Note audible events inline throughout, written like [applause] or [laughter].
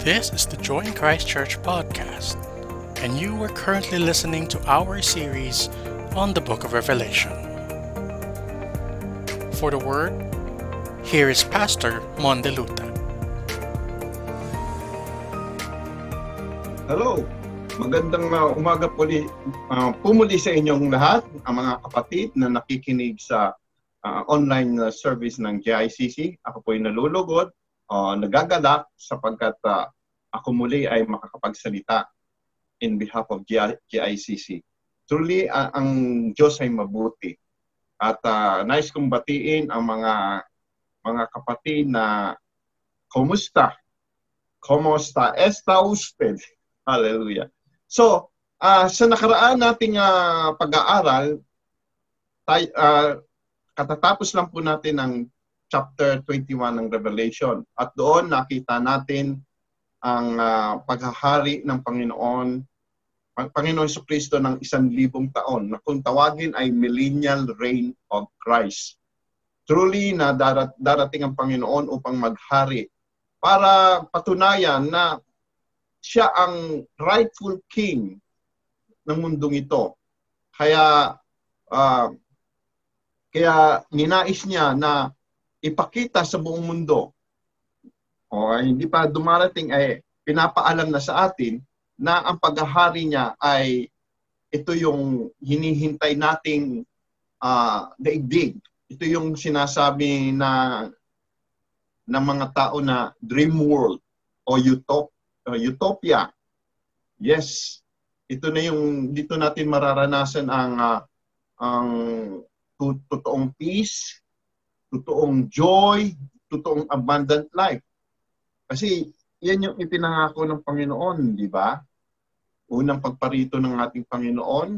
This is the Joy in Christ Church podcast, and you are currently listening to our series on the book of Revelation. For the word, here is Pastor Mondeluta. Hello, magandang uh, umaga po li, uh, pumuli sa inyong lahat, ang mga kapatid na nakikinig sa uh, online uh, service ng GICC. Ako po ay nalulugod, uh, nagagalak sapagkat uh, ako muli ay makakapagsalita in behalf of GI- GICC. Truly, uh, ang Diyos ay mabuti. At uh, nais kong batiin ang mga mga kapatid na kumusta? Kumusta? Está usted? [laughs] Hallelujah. So, uh, sa nakaraan nating uh, pag-aaral, tay, uh, katatapos lang po natin ng chapter 21 ng Revelation. At doon nakita natin ang uh, paghahari ng Panginoon, ang Panginoon sa Kristo ng isang libong taon na kung tawagin ay millennial reign of Christ. Truly na darat, darating ang Panginoon upang maghari para patunayan na siya ang rightful king ng mundong ito. Kaya uh, kaya ninais niya na ipakita sa buong mundo o hindi pa dumarating ay pinapaalam na sa atin na ang paghahari niya ay ito yung hinihintay nating uh, daigdig. Ito yung sinasabi na ng mga tao na dream world o utop, uh, utopia. Yes, ito na yung dito natin mararanasan ang uh, ang totoong peace, totoong joy, totoong abundant life. Kasi yan yung ipinangako ng Panginoon, di ba? Unang pagparito ng ating Panginoon,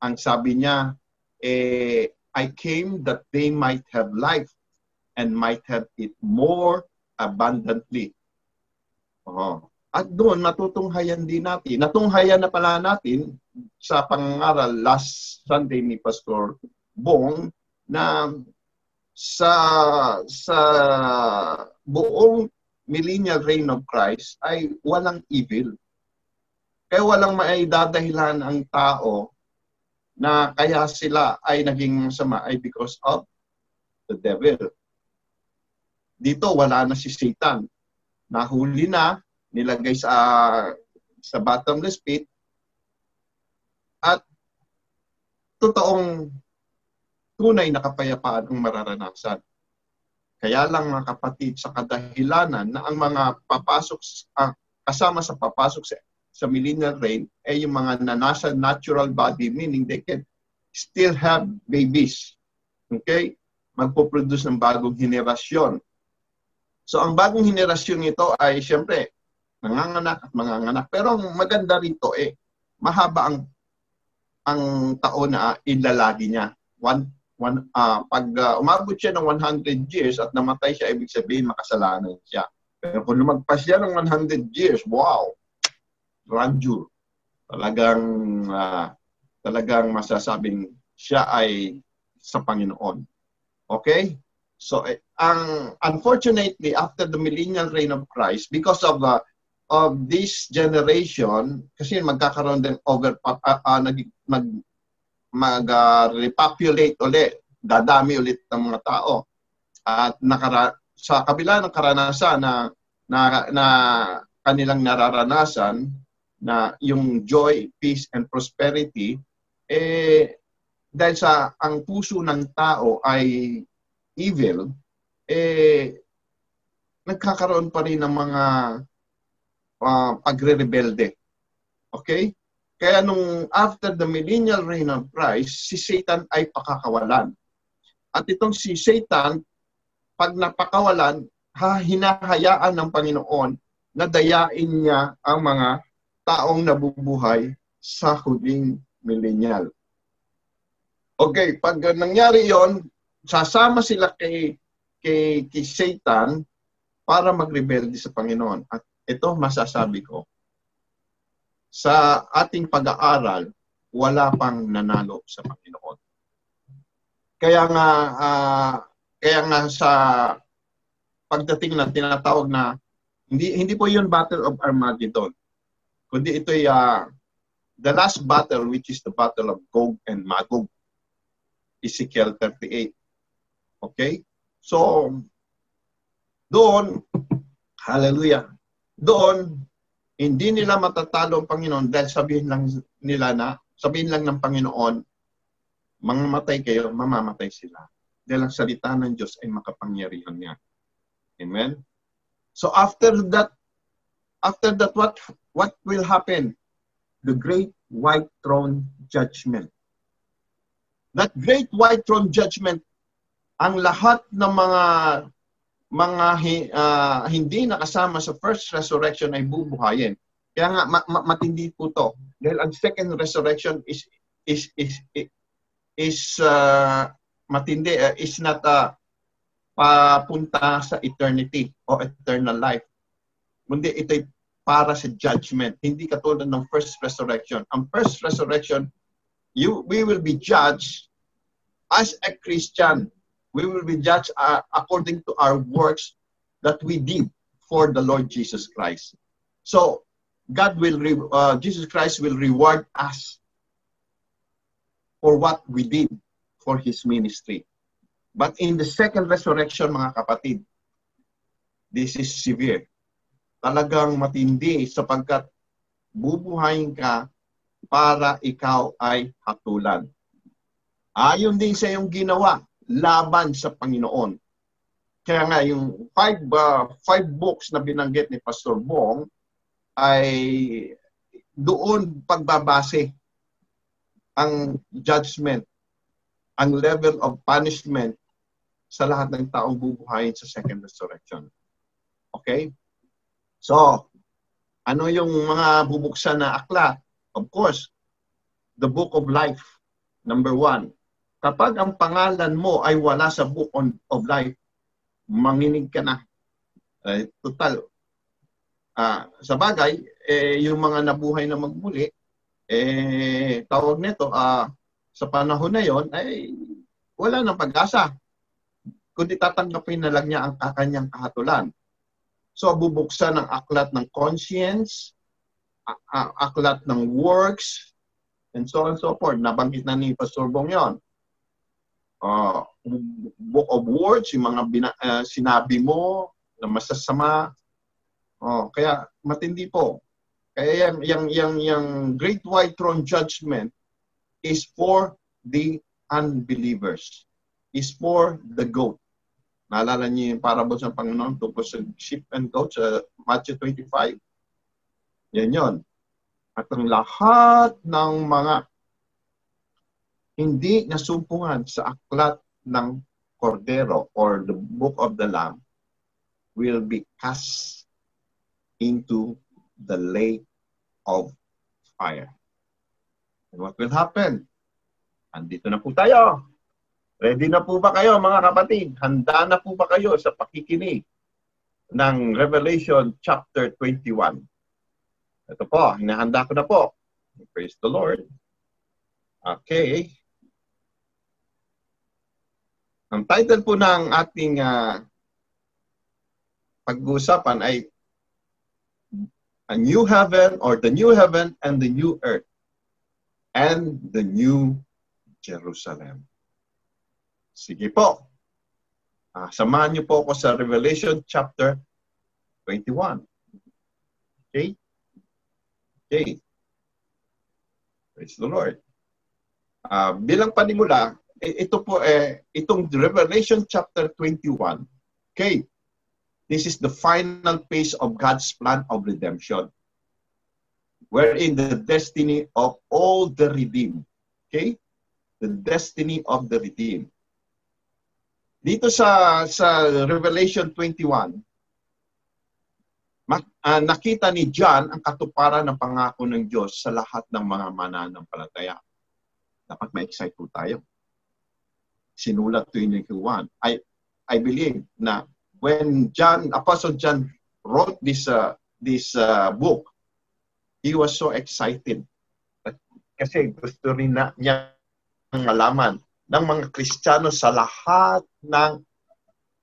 ang sabi niya, eh, I came that they might have life and might have it more abundantly. Oh. At doon, matutunghayan din natin. Natunghayan na pala natin sa pangaral last Sunday ni Pastor Bong na sa sa buong millennial reign of Christ ay walang evil. Kaya walang maidadahilan ang tao na kaya sila ay naging masama ay because of the devil. Dito wala na si Satan. Nahuli na, nilagay sa sa bottomless pit at totoong tunay na kapayapaan ang mararanasan. Kaya lang mga kapatid, sa kadahilanan na ang mga papasok, uh, kasama sa papasok sa, sa millennial reign ay yung mga na natural body, meaning they can still have babies. Okay? Magpo-produce ng bagong henerasyon. So ang bagong henerasyon ito ay siyempre nanganganak at manganganak. Pero ang maganda rito eh, mahaba ang ang taon na ilalagi niya. One one, uh, pag uh, umabot siya ng 100 years at namatay siya, ibig sabihin makasalanan siya. Pero kung lumagpas siya ng 100 years, wow! Grandeur. Talagang, uh, talagang masasabing siya ay sa Panginoon. Okay? So, eh, ang unfortunately, after the millennial reign of Christ, because of uh, of this generation, kasi magkakaroon din over, uh, uh, nag, nag, mag-repopulate uh, ulit, dadami ulit ng mga tao. At nakara sa kabila ng karanasan na, na, na kanilang nararanasan na yung joy, peace, and prosperity, eh, dahil sa ang puso ng tao ay evil, eh, nagkakaroon pa rin ng mga uh, pagre-rebelde. Okay? Kaya nung after the millennial reign of Christ, si Satan ay pakakawalan. At itong si Satan, pag napakawalan, ha, hinahayaan ng Panginoon na dayain niya ang mga taong nabubuhay sa huling millennial. Okay, pag nangyari yon, sasama sila kay, kay, kay Satan para magrebelde sa Panginoon. At ito masasabi ko, sa ating pag-aaral, wala pang nanalo sa Panginoon. Kaya nga, uh, kaya nga sa pagdating ng tinatawag na Hindi hindi po 'yun Battle of Armageddon. Kundi ito ay ah, the last battle which is the battle of Gog and Magog. Ezekiel 38. Okay? So doon hallelujah. Doon hindi nila matatalo ang Panginoon dahil sabihin lang nila na sabihin lang ng Panginoon mamamatay kayo, mamamatay sila. Dahil ang salita ng Diyos ay makapangyarihan niya. Amen? So after that, after that, what what will happen? The great white throne judgment. That great white throne judgment, ang lahat ng mga mga ah, hindi nakasama sa first resurrection ay bubuhayin. Kaya nga ma- ma- matindi po to. Dahil ang second resurrection is is is is, is ah, matindi ah, is not ah, papunta sa eternity o eternal life. Kundi ito'y para sa judgment. Hindi katulad ng first resurrection. Ang first resurrection, you we will be judged as a Christian. We will be judged uh, according to our works that we did for the Lord Jesus Christ. So, God will, re- uh, Jesus Christ will reward us for what we did for His ministry. But in the second resurrection, mga kapatid, this is severe. Talagang matindi sapagkat bubuhayin ka para ikaw ay hatulan. Ayon din sa iyong ginawa, laban sa Panginoon. Kaya nga, yung five, uh, five books na binanggit ni Pastor Bong ay doon pagbabase ang judgment, ang level of punishment sa lahat ng taong bubuhayin sa second resurrection. Okay? So, ano yung mga bubuksan na aklat? Of course, the book of life, number one. Kapag ang pangalan mo ay wala sa book on, of life, manginig ka na. Eh, total. Ah, sa bagay, eh, yung mga nabuhay na magmuli, eh, tawag nito, ah, sa panahon na yon ay wala nang pag-asa. Kundi tatanggapin na lang niya ang kanyang kahatulan. So, bubuksan ng aklat ng conscience, aklat ng works, and so on and so forth. Nabanggit na ni Pastor Bong yon. Uh, book of words, yung mga bina- uh, sinabi mo na masasama. Oh, kaya matindi po. Kaya yung, yung, yung, yung Great White Throne Judgment is for the unbelievers. Is for the goat. Naalala niyo yung parable sa Panginoon tungkol sa sheep and goat sa Matthew 25? Yan yon. At ang lahat ng mga hindi nasumpungan sa aklat ng Cordero or the Book of the Lamb will be cast into the lake of fire. And what will happen? Andito na po tayo. Ready na po ba kayo mga kapatid? Handa na po ba kayo sa pakikinig ng Revelation chapter 21? Ito po, hinahanda ko na po. Praise the Lord. Okay. Ang title po ng ating uh, pag-uusapan ay A New Heaven or The New Heaven and the New Earth and the New Jerusalem. Sige po. Ah, samahan niyo po ako sa Revelation chapter 21. Okay? Okay. Praise the Lord. Ah, bilang panimula, ito po eh, itong Revelation chapter 21. Okay. This is the final phase of God's plan of redemption. Wherein the destiny of all the redeemed. Okay? The destiny of the redeemed. Dito sa sa Revelation 21, mak, ah, nakita ni John ang katuparan ng pangako ng Diyos sa lahat ng mga mananampalataya. Dapat ma-excite po tayo. Sinulat to in Juan. I I believe na when John Apostle John wrote this uh, this uh, book, he was so excited kasi gusto rin na niya malaman ng mga Kristiyano sa lahat ng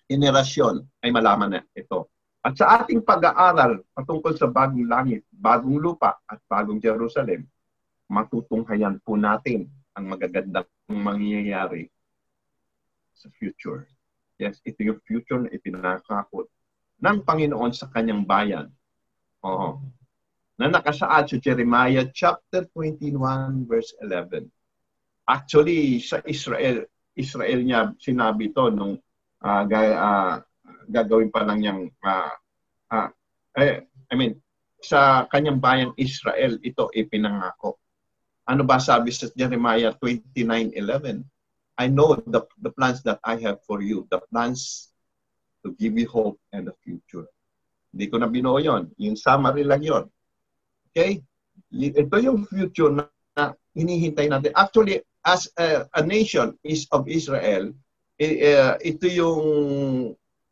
henerasyon ay malaman na ito. At sa ating pag-aaral patungkol sa bagong langit, bagong lupa at bagong Jerusalem, matutunghayan po natin ang magagandang mangyayari sa future. Yes, ito yung future na ipinakakot ng Panginoon sa kanyang bayan. Oo. Na nakasaad sa Jeremiah chapter 21 verse 11. Actually, sa Israel, Israel niya sinabi to nung uh, uh, gagawin pa lang niyang uh, uh, eh, I mean, sa kanyang bayang Israel, ito ipinangako. Ano ba sabi sa Jeremiah 29:11? I know the, the plans that I have for you, the plans to give you hope and a future. Hindi ko na binuo yun. Yung summary lang yon. Okay? Ito yung future na, na hinihintay natin. Actually, as a, a nation is of Israel, uh, ito yung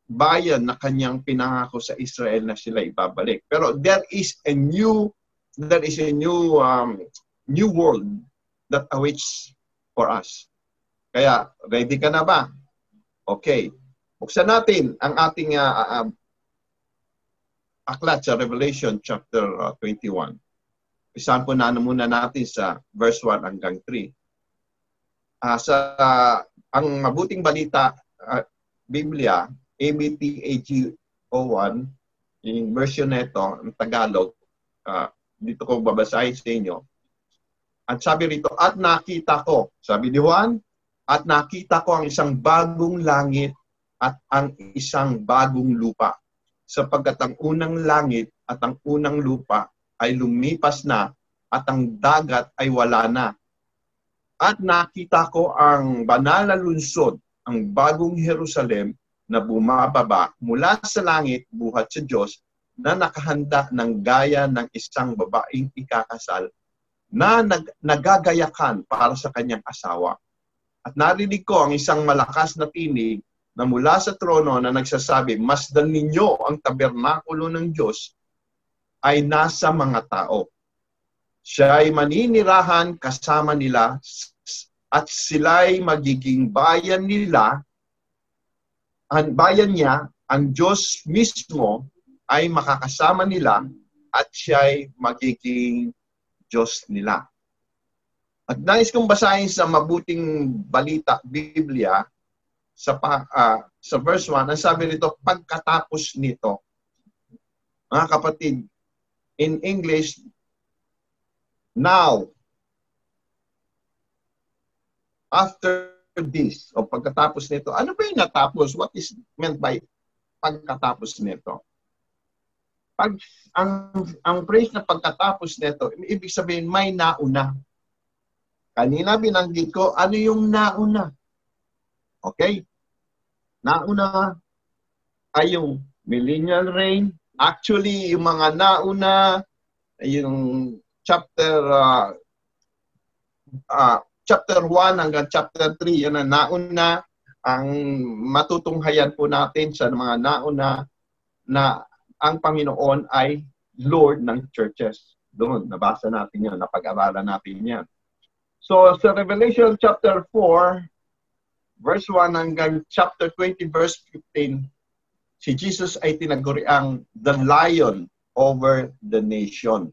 bayan na kanyang pinangako sa Israel na sila ibabalik. Pero there is a new there is a new um, new world that awaits for us. Kaya ready ka na ba? Okay. Buksan natin ang ating uh, uh, aklat sa Revelation chapter uh, 21. Isahan po na muna natin sa verse 1 hanggang 3. Uh, sa uh, ang mabuting balita uh, Biblia ABTAG 01, yung version nito, ang Tagalog, uh, dito ko babasahin sa inyo. At sabi rito, at nakita ko, sabi ni Juan, at nakita ko ang isang bagong langit at ang isang bagong lupa. Sapagkat ang unang langit at ang unang lupa ay lumipas na at ang dagat ay wala na. At nakita ko ang banal na lungsod, ang bagong Jerusalem na bumababa mula sa langit buhat sa Diyos na nakahanda ng gaya ng isang babaeng ikakasal na nag- nagagayakan para sa kanyang asawa. At narinig ko ang isang malakas na tinig na mula sa trono na nagsasabi, Masdan ninyo ang tabernakulo ng Diyos ay nasa mga tao. Siya ay maninirahan kasama nila at sila'y magiging bayan nila ang bayan niya, ang Diyos mismo ay makakasama nila at siya ay magiging Diyos nila. At nais kong basahin sa mabuting balita, Biblia, sa, uh, sa verse 1, ang sabi nito, pagkatapos nito. Mga kapatid, in English, now, after this o pagkatapos nito, ano ba yung natapos? What is meant by pagkatapos nito? Pag ang ang phrase na pagkatapos nito, ibig sabihin may nauna. Kanina binanggit ko ano yung nauna. Okay? Nauna ay yung millennial reign. Actually, yung mga nauna, yung chapter uh, uh, chapter 1 hanggang chapter 3, yan ang nauna ang matutunghayan po natin sa mga nauna na ang Panginoon ay Lord ng churches. Doon, nabasa natin yan, napag-aralan natin yan. So, sa Revelation chapter 4, verse 1 hanggang chapter 20, verse 15, si Jesus ay tinaguriang the lion over the nation.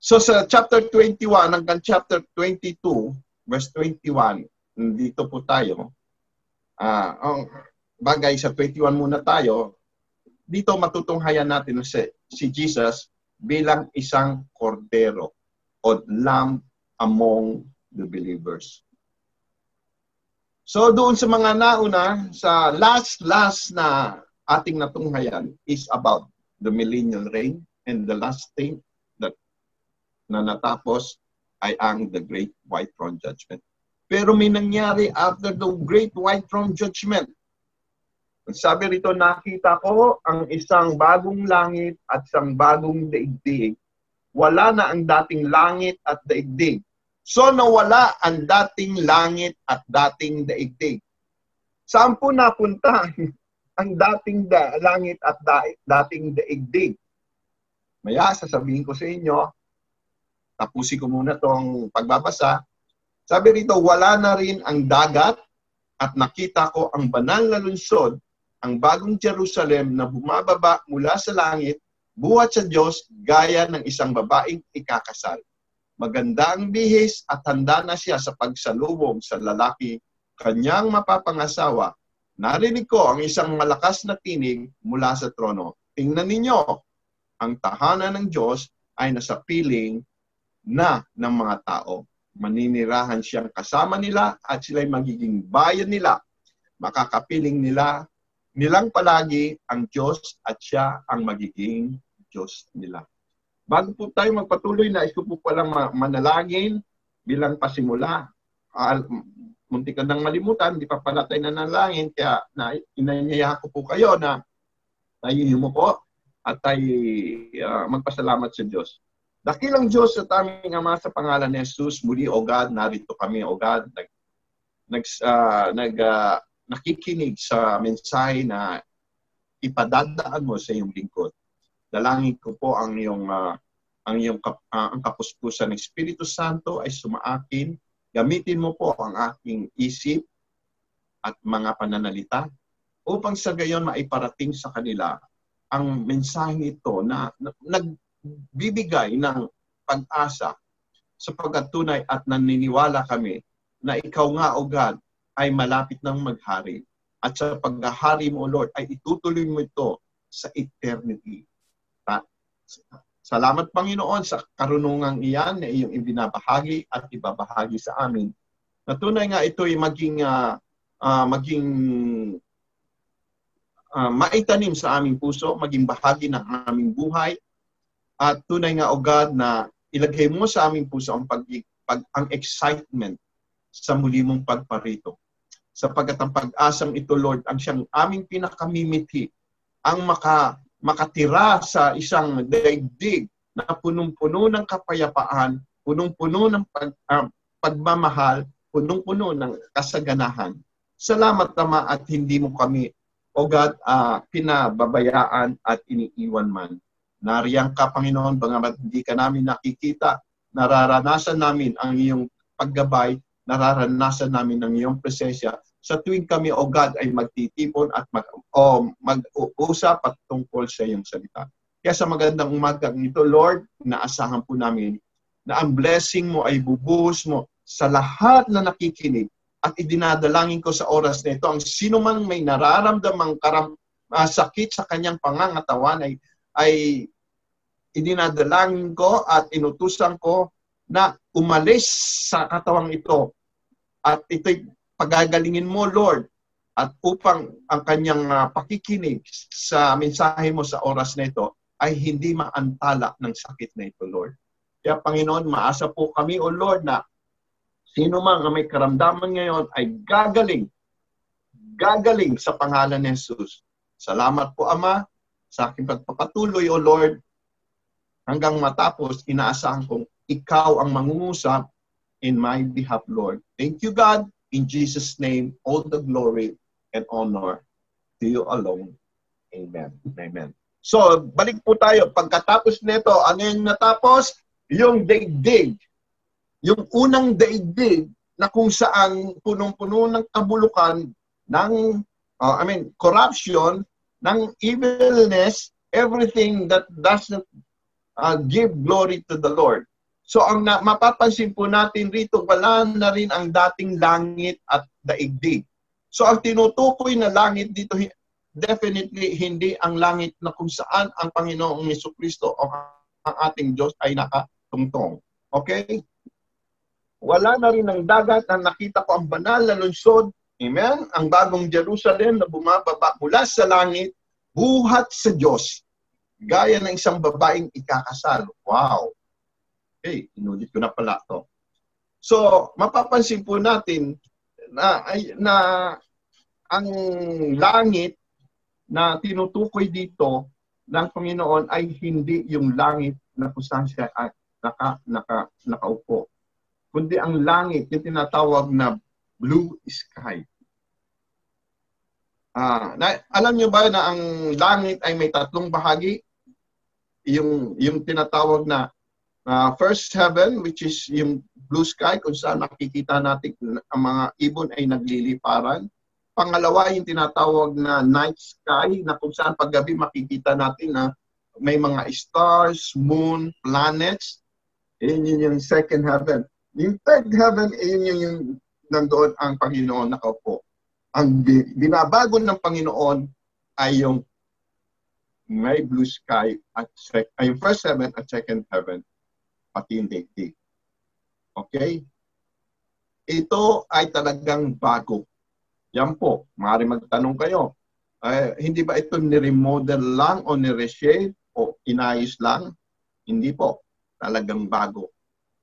So sa chapter 21 hanggang chapter 22, verse 21, dito po tayo. Ah, uh, bagay sa 21 muna tayo. Dito matutunghayan natin si, si Jesus bilang isang kordero o lamb among the believers. So doon sa mga nauna, sa last last na ating natunghayan is about the millennial reign and the last thing na natapos ay ang the Great White Throne Judgment. Pero may nangyari after the Great White Throne Judgment. Sabi rito, nakita ko ang isang bagong langit at isang bagong daigdig. Wala na ang dating langit at daigdig. So nawala ang dating langit at dating daigdig. Saan po napunta [laughs] ang dating da, langit at da, dating daigdig? Maya, sasabihin ko sa inyo, tapusin ko muna tong pagbabasa. Sabi rito, wala na rin ang dagat at nakita ko ang banal na lungsod ang bagong Jerusalem na bumababa mula sa langit, buhat sa Diyos gaya ng isang babaeng ikakasal. Maganda ang bihis at handa na siya sa pagsalubong sa lalaki kanyang mapapangasawa. Narinig ko ang isang malakas na tinig mula sa trono. Tingnan ninyo, ang tahanan ng Diyos ay nasa piling na ng mga tao. Maninirahan siyang kasama nila at sila'y magiging bayan nila. Makakapiling nila nilang palagi ang Diyos at siya ang magiging Diyos nila. Bago po tayo magpatuloy na ito po palang manalangin bilang pasimula. Uh, munti ka nang malimutan, di pa pala tayo nanalangin, kaya na, inanyaya ko po kayo na tayo yumuko at tayo uh, magpasalamat sa Diyos. Dakilang Diyos at aming Ama sa pangalan ni Jesus, muli o God, narito kami o God, nag, nag, uh, nag, uh, nakikinig sa mensahe na ipadadaan mo sa iyong lingkod. Dalangin ko po ang iyong uh, ang iyong kap, uh, ang kapuspusan ng Espiritu Santo ay sumaakin. Gamitin mo po ang aking isip at mga pananalita upang sa gayon maiparating sa kanila ang mensaheng ito na, na nagbibigay ng pag-asa sapagkat tunay at naniniwala kami na ikaw nga, O God, ay malapit nang maghari. At sa paghahari mo, Lord, ay itutuloy mo ito sa eternity. Salamat Panginoon sa karunungang iyan na iyong ibinabahagi at ibabahagi sa amin. Na tunay nga ito ay maging uh, uh, maging uh, maitanim sa aming puso, maging bahagi ng aming buhay. At tunay nga o God na ilagay mo sa aming puso ang pag, pag ang excitement sa muli mong pagparito. Sapagkat ang pag-asang ito, Lord, ang siyang aming pinakamimithi, ang maka makatira sa isang daigdig na punong-puno ng kapayapaan, punong-puno ng pag, uh, pagmamahal, punong-puno ng kasaganahan. Salamat Ama at hindi mo kami, O God, uh, pinababayaan at iniiwan man. Nariyan ka, Panginoon, bangamat hindi ka namin nakikita, nararanasan namin ang iyong paggabay, nararanasan namin ang iyong presensya sa tuwing kami, O God, ay magtitipon at mag, o mag-uusap at tungkol sa iyong salita. Kaya sa magandang umaga nito, Lord, naasahan po namin na ang blessing mo ay bubuhos mo sa lahat na nakikinig at idinadalangin ko sa oras na ito, ang sino man may nararamdamang karam, uh, sakit sa kanyang pangangatawan ay, ay idinadalangin ko at inutusan ko na umalis sa katawang ito at ito'y pagagalingin mo, Lord, at upang ang kanyang uh, pakikinig sa mensahe mo sa oras na ito ay hindi maantala ng sakit na ito, Lord. Kaya Panginoon, maasa po kami, O Lord, na sino man ang may karamdaman ngayon ay gagaling, gagaling sa pangalan ni Jesus. Salamat po, Ama, sa aking pagpapatuloy, O Lord, hanggang matapos, inaasahan kong ikaw ang mangungusap in my behalf, Lord. Thank you, God. In Jesus' name, all the glory and honor to you alone. Amen. Amen. So, balik po tayo. Pagkatapos nito, ano yung natapos? Yung daigdig. Yung unang daigdig na kung saan punong-puno ng kabulukan, ng, uh, I mean, corruption, ng evilness, everything that doesn't uh, give glory to the Lord. So ang na, mapapansin po natin rito, wala na rin ang dating langit at daigdig. So ang tinutukoy na langit dito, definitely hindi ang langit na kung saan ang Panginoong Yeso Kristo o ang ating Diyos ay nakatungtong. Okay? Wala na rin ang dagat na nakita ko ang banal na lungsod. Amen? Ang bagong Jerusalem na bumababa mula sa langit, buhat sa Diyos. Gaya ng isang babaeng ikakasal. Wow! Okay, inulit ko na pala to. So, mapapansin po natin na, ay, na ang langit na tinutukoy dito ng Panginoon ay hindi yung langit na kung saan siya ay naka, naka, nakaupo. Kundi ang langit, yung tinatawag na blue sky. Ah, na, alam niyo ba na ang langit ay may tatlong bahagi? Yung yung tinatawag na uh, first heaven, which is yung blue sky, kung saan nakikita natin ang mga ibon ay nagliliparan. pangalawa yung tinatawag na night sky na kung saan paggabi makikita natin na may mga stars, moon, planets. Yun yun yung second heaven. Yung third heaven, yun yung, yung nandoon ang Panginoon nakaupo. Ang binabago ng Panginoon ay yung may blue sky at sec- ay first heaven at second heaven pati yung daigdig. Okay? Ito ay talagang bago. Yan po, maaari magtanong kayo, eh, hindi ba ito ni-remodel lang o ni-reshape o inayos lang? Hindi po. Talagang bago.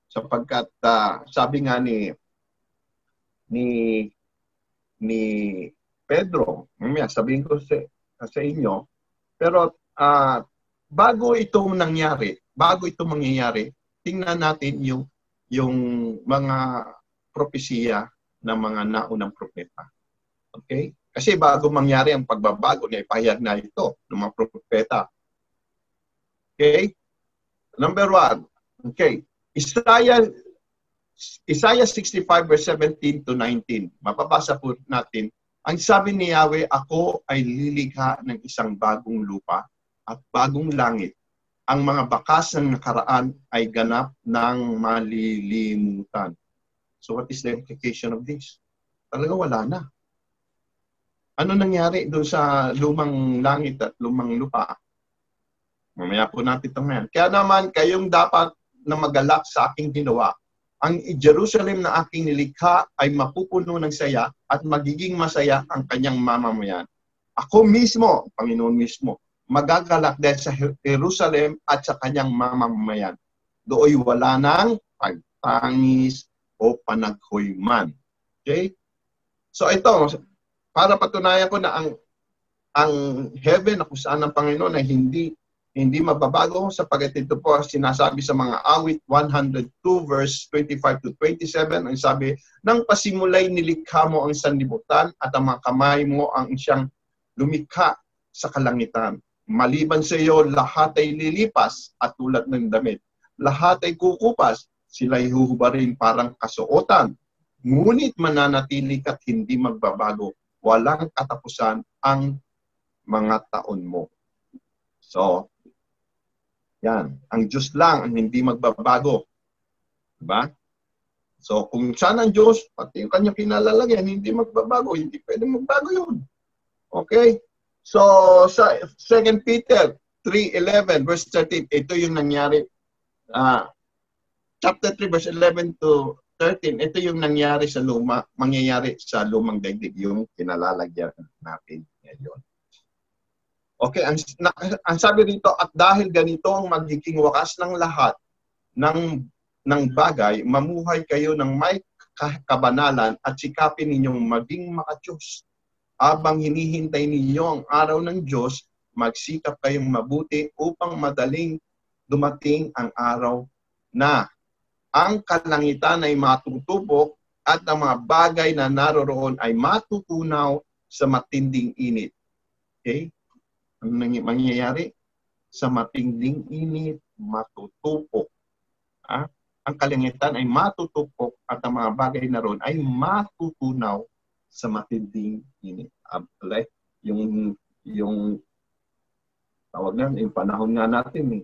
Sapagkat uh, sabi nga ni ni ni Pedro, mamaya sabihin ko sa, sa inyo, pero uh, bago ito nangyari, bago ito mangyayari, tingnan natin yung yung mga propesiya ng mga naunang propeta. Okay? Kasi bago mangyari ang pagbabago, naipahayag na ito ng mga propeta. Okay? Number one. Okay. Isaiah Isaiah 65 verse 17 to 19. Mapabasa po natin. Ang sabi ni Yahweh, ako ay lilikha ng isang bagong lupa at bagong langit. Ang mga bakas ng nakaraan ay ganap ng malilimutan. So what is the implication of this? Talaga wala na. Ano nangyari doon sa lumang langit at lumang lupa? Mamaya po natin ito ngayon. Kaya naman, kayong dapat na magalak sa aking ginawa. Ang Jerusalem na aking nilikha ay mapupuno ng saya at magiging masaya ang kanyang mamamayan. Ako mismo, Panginoon mismo, magagalak dahil sa Jerusalem at sa kanyang mamamayan. Dooy wala nang pagtangis o panaghoyman. Okay? So ito, para patunayan ko na ang ang heaven na kung saan ang Panginoon ay hindi hindi mababago sapagkat ito po sinasabi sa mga awit 102 verse 25 to 27 ang sabi nang pasimulay nilikha mo ang sanlibutan at ang mga kamay mo ang siyang lumikha sa kalangitan maliban sa iyo lahat ay lilipas at tulad ng damit lahat ay kukupas sila ay huhubarin parang kasuotan ngunit mananatili ka't hindi magbabago walang katapusan ang mga taon mo. So, yan. Ang Diyos lang ang hindi magbabago. Diba? So, kung saan ang Diyos, pati yung kanyang kinalalagyan, hindi magbabago. Hindi pwede magbago yun. Okay? So, sa 2 Peter 3.11, verse 13, ito yung nangyari. Uh, chapter 3, verse 11 to 13, ito yung nangyari sa luma, mangyayari sa lumang daigdig, yung kinalalagyan natin ngayon. Okay, ang, na, ang sabi rito, at dahil ganito ang magiging wakas ng lahat ng, ng bagay, mamuhay kayo ng may kabanalan at sikapin ninyong maging makachos. Abang hinihintay ninyo ang araw ng Diyos, magsikap kayong mabuti upang madaling dumating ang araw na ang kalangitan ay matutubok at ang mga bagay na naroroon ay matutunaw sa matinding init. Okay? Ano mangyayari? Sa matinding init, matutupok. Ah? Ang kalangitan ay matutupok at ang mga bagay na roon ay matutunaw sa matinding init. Like, yung yung tawag na, yung panahon nga natin eh,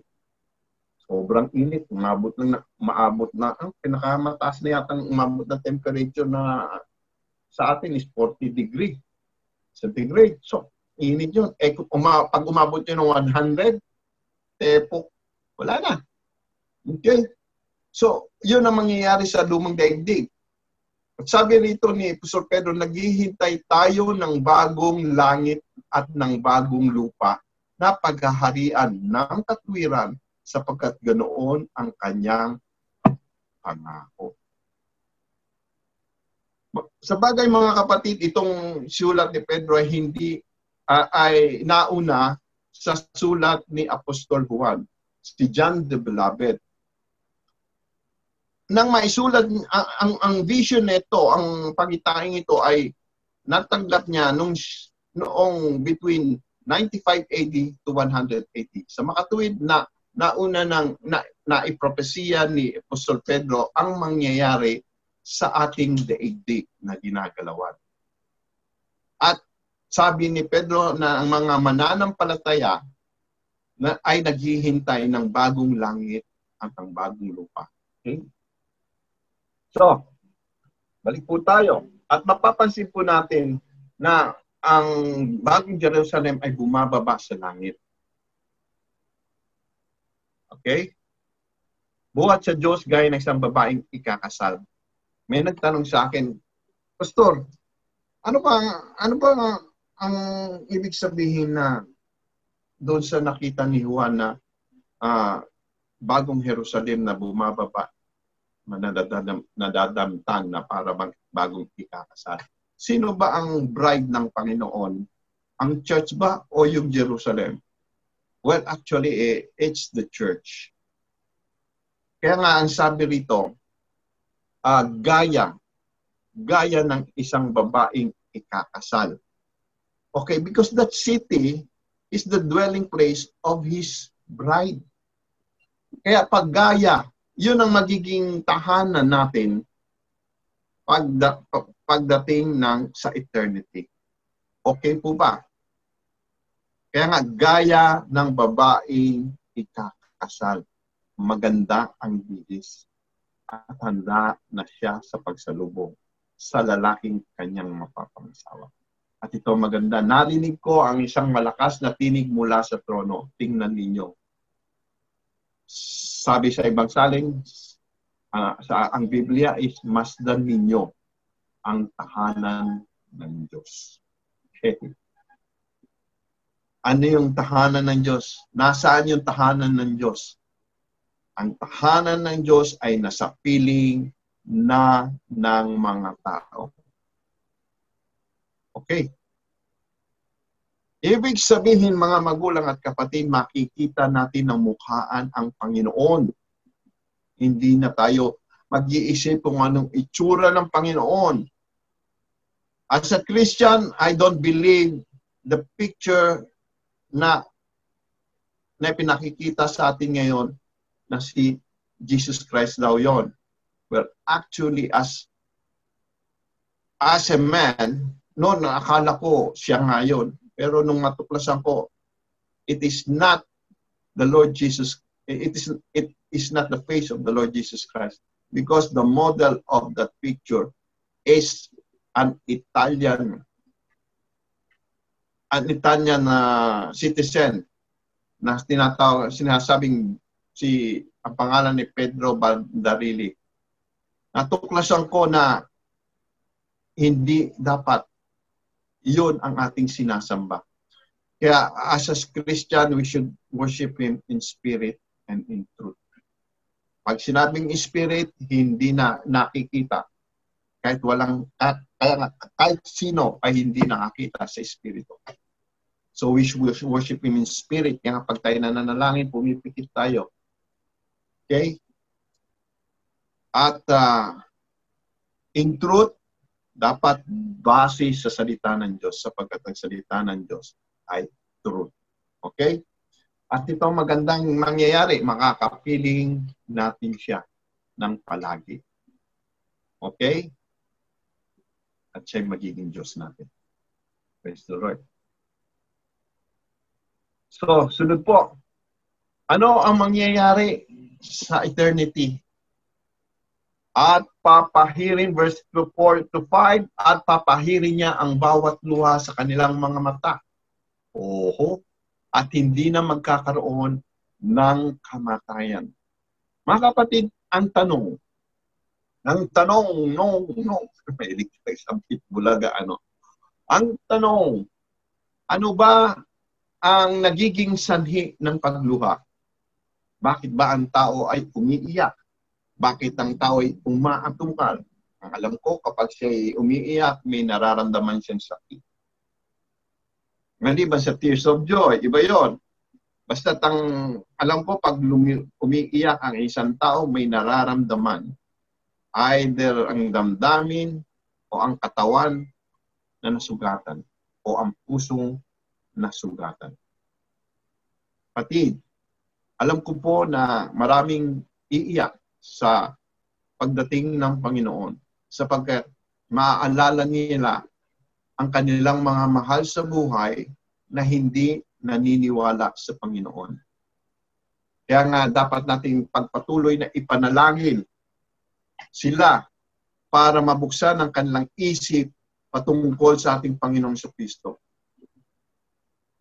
sobrang init, umabot na, maabot na, ang pinakamataas na yata umabot na temperature na sa atin is 40 degree centigrade. So, init yun. Eh, uma, pag umabot yun ng 100, tepok, wala na. Okay? So, yun ang mangyayari sa lumang daigdig. At sabi rito ni Pastor Pedro, naghihintay tayo ng bagong langit at ng bagong lupa na paghaharian ng katwiran sapagkat ganoon ang kanyang pangako. Sa bagay mga kapatid, itong sulat ni Pedro ay hindi uh, ay nauna sa sulat ni Apostol Juan, si John the Beloved. Nang maisulat, ang, ang, ang vision nito, ang pagitaing ito ay natanggap niya nung noong between 95 AD to 100 AD. Sa makatuwid na nauna nang na, naipropesiya ni Apostol Pedro ang mangyayari sa ating daigdig na ginagalawan. At sabi ni Pedro na ang mga mananampalataya na ay naghihintay ng bagong langit at ang bagong lupa. Okay? So, balik po tayo. At mapapansin po natin na ang bagong Jerusalem ay bumababa sa langit. Okay? Buhat sa Diyos gaya ng isang babaeng ikakasal. May nagtanong sa akin, Pastor, ano ba ano ba ang, ibig sabihin na doon sa nakita ni Juan na uh, bagong Jerusalem na bumababa nadadam, nadadamtan na para bang bagong ikakasal. Sino ba ang bride ng Panginoon? Ang church ba o yung Jerusalem? Well, actually, eh, it's the church. Kaya nga ang sabi rito, uh, gaya, gaya ng isang babaeng ikakasal. Okay, because that city is the dwelling place of his bride. Kaya pag gaya, yun ang magiging tahanan natin pagda, pagdating ng sa eternity. Okay po ba? Kaya nga, gaya ng babaeng ikakasal maganda ang bihis at handa na siya sa pagsalubong sa lalaking kanyang mapapangasawa. At ito maganda. Narinig ko ang isang malakas na tinig mula sa trono. Tingnan ninyo. Sabi sa ibang saling, uh, sa ang Biblia is masdan ninyo ang tahanan ng Diyos. Okay. Ano yung tahanan ng Diyos? Nasaan yung tahanan ng Diyos? ang tahanan ng Diyos ay nasa piling na ng mga tao. Okay. Ibig sabihin mga magulang at kapatid, makikita natin ng mukhaan ang Panginoon. Hindi na tayo mag-iisip kung anong itsura ng Panginoon. As a Christian, I don't believe the picture na na pinakikita sa atin ngayon na si Jesus Christ daw yon. Well, actually, as as a man, no, nakakala ko siya nga yun. Pero nung matuklasan ko, it is not the Lord Jesus, it is, it is not the face of the Lord Jesus Christ. Because the model of that picture is an Italian an Italian uh, citizen na tinatawag, sinasabing si ang pangalan ni Pedro Baldarili. Natuklasan ko na hindi dapat yun ang ating sinasamba. Kaya as a Christian, we should worship Him in spirit and in truth. Pag sinabing spirit, hindi na nakikita. Kahit walang, kaya kahit sino ay hindi nakakita sa espiritu. So we should worship Him in spirit. Kaya pag tayo nananalangin, pumipikit tayo Okay? At uh, in truth, dapat base sa salita ng Diyos sapagkat ang salita ng Diyos ay truth. Okay? At ito magandang mangyayari, makakapiling natin siya ng palagi. Okay? At siya'y magiging Diyos natin. Praise the Lord. So, sunod po. Ano ang mangyayari sa eternity. At papahirin, verse 4 to 5, at papahirin niya ang bawat luha sa kanilang mga mata. Oho, at hindi na magkakaroon ng kamatayan. Mga kapatid, ang tanong, ang tanong, no, no, [laughs] may sa bulaga, ano. Ang tanong, ano ba ang nagiging sanhi ng pagluha? Bakit ba ang tao ay umiiyak? Bakit ang tao ay umaatungkal? Ang alam ko, kapag siya ay umiiyak, may nararamdaman siyang sakit. Hindi ba sa tears of joy? Iba yon. Basta ang alam ko, pag lumi, umiiyak ang isang tao, may nararamdaman. Either ang damdamin o ang katawan na nasugatan o ang pusong nasugatan. Patid, alam ko po na maraming iiyak sa pagdating ng Panginoon sapagkat maaalala nila ang kanilang mga mahal sa buhay na hindi naniniwala sa Panginoon. Kaya nga dapat nating pagpatuloy na ipanalangin sila para mabuksan ang kanilang isip patungkol sa ating Panginoong Kristo.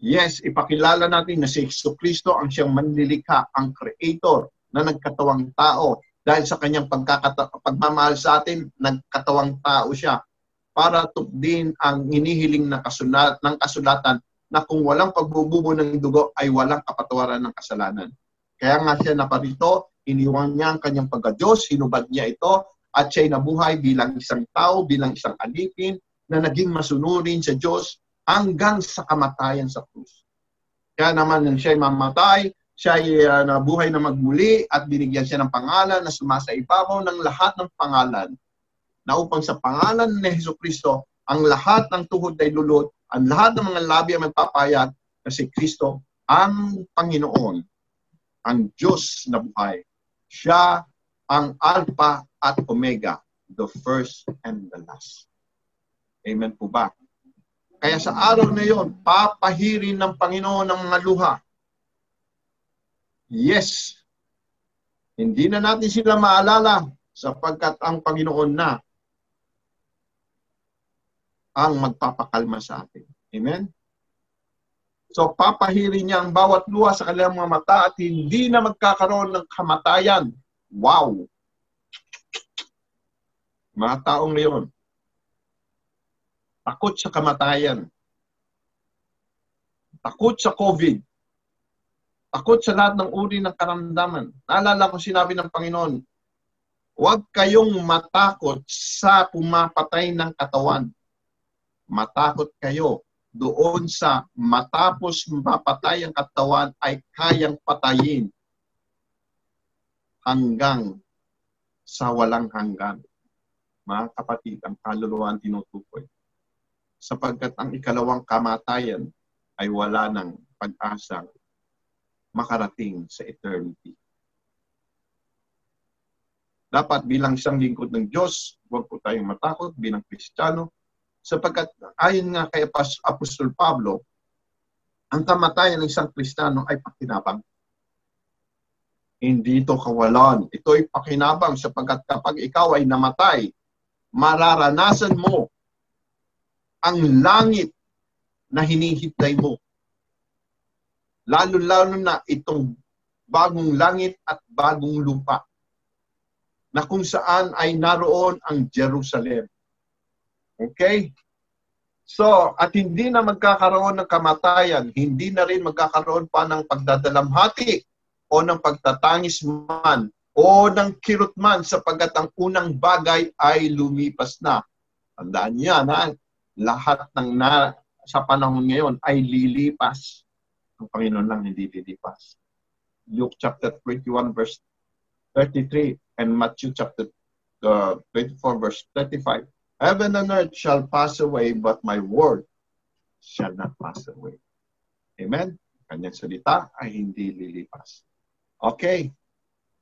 Yes, ipakilala natin na si Kristo ang siyang manlilikha, ang creator na nagkatawang tao. Dahil sa kanyang pagmamahal sa atin, nagkatawang tao siya para tupdin ang inihiling na kasulat, ng kasulatan na kung walang pagbububo ng dugo ay walang kapatawaran ng kasalanan. Kaya nga siya naparito, iniwan niya ang kanyang pagka-Diyos, hinubad niya ito, at siya'y nabuhay bilang isang tao, bilang isang alipin, na naging masunurin sa Diyos hanggang sa kamatayan sa krus. Kaya naman nang siya'y mamatay, siya'y uh, nabuhay na magmuli at binigyan siya ng pangalan na sumasa ibabaw ng lahat ng pangalan na upang sa pangalan ni Heso Kristo, ang lahat ng tuhod ay lulot, ang lahat ng mga labi ay magpapayag na si Kristo ang Panginoon, ang Diyos na buhay. Siya ang Alpha at Omega, the first and the last. Amen po ba? Kaya sa araw na yon, papahirin ng Panginoon ng mga luha. Yes, hindi na natin sila maalala sapagkat ang Panginoon na ang magpapakalma sa atin. Amen? So, papahirin niya ang bawat luha sa kanilang mga mata at hindi na magkakaroon ng kamatayan. Wow! Mga taong ngayon, takot sa kamatayan, takot sa COVID, takot sa lahat ng uri ng karamdaman. Naalala ko sinabi ng Panginoon, huwag kayong matakot sa pumapatay ng katawan matakot kayo doon sa matapos mapatay ang katawan ay kayang patayin hanggang sa walang hanggan. Mga kapatid, ang kaluluwa ang tinutukoy. Sapagkat ang ikalawang kamatayan ay wala ng pag-asang makarating sa eternity. Dapat bilang isang lingkod ng Diyos, huwag po tayong matakot bilang Kristiyano, sapagkat ayon nga kay Apostol Pablo, ang kamatayan ng isang Kristiyano ay pakinabang. Hindi ito kawalan. Ito ay pakinabang sapagkat kapag ikaw ay namatay, mararanasan mo ang langit na hinihintay mo. Lalo-lalo na itong bagong langit at bagong lupa na kung saan ay naroon ang Jerusalem. Okay? So, at hindi na magkakaroon ng kamatayan, hindi na rin magkakaroon pa ng pagdadalamhati o ng pagtatangis man o ng kirot man sapagkat ang unang bagay ay lumipas na. Tandaan niya na lahat ng na, sa panahon ngayon ay lilipas. Ang Panginoon lang hindi lilipas. Luke chapter 21 verse 33 and Matthew chapter uh, 24 verse 35 Heaven and earth shall pass away, but my word shall not pass away. Amen? Kanyang salita ay hindi lilipas. Okay.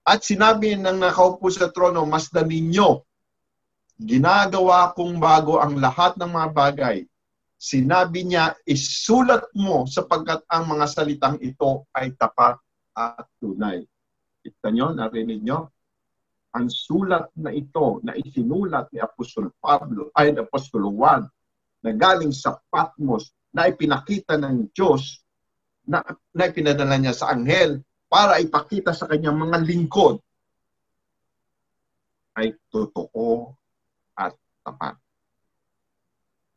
At sinabi ng nakaupo sa trono, masdan ninyo, ginagawa kong bago ang lahat ng mga bagay. Sinabi niya, isulat mo sapagkat ang mga salitang ito ay tapat at tunay. Kita nyo, narinig nyo? ang sulat na ito na isinulat ni Apostol Pablo ay Apostol Juan na galing sa Patmos na ipinakita ng Diyos na, na ipinadala niya sa anghel para ipakita sa kanyang mga lingkod ay totoo at tapat.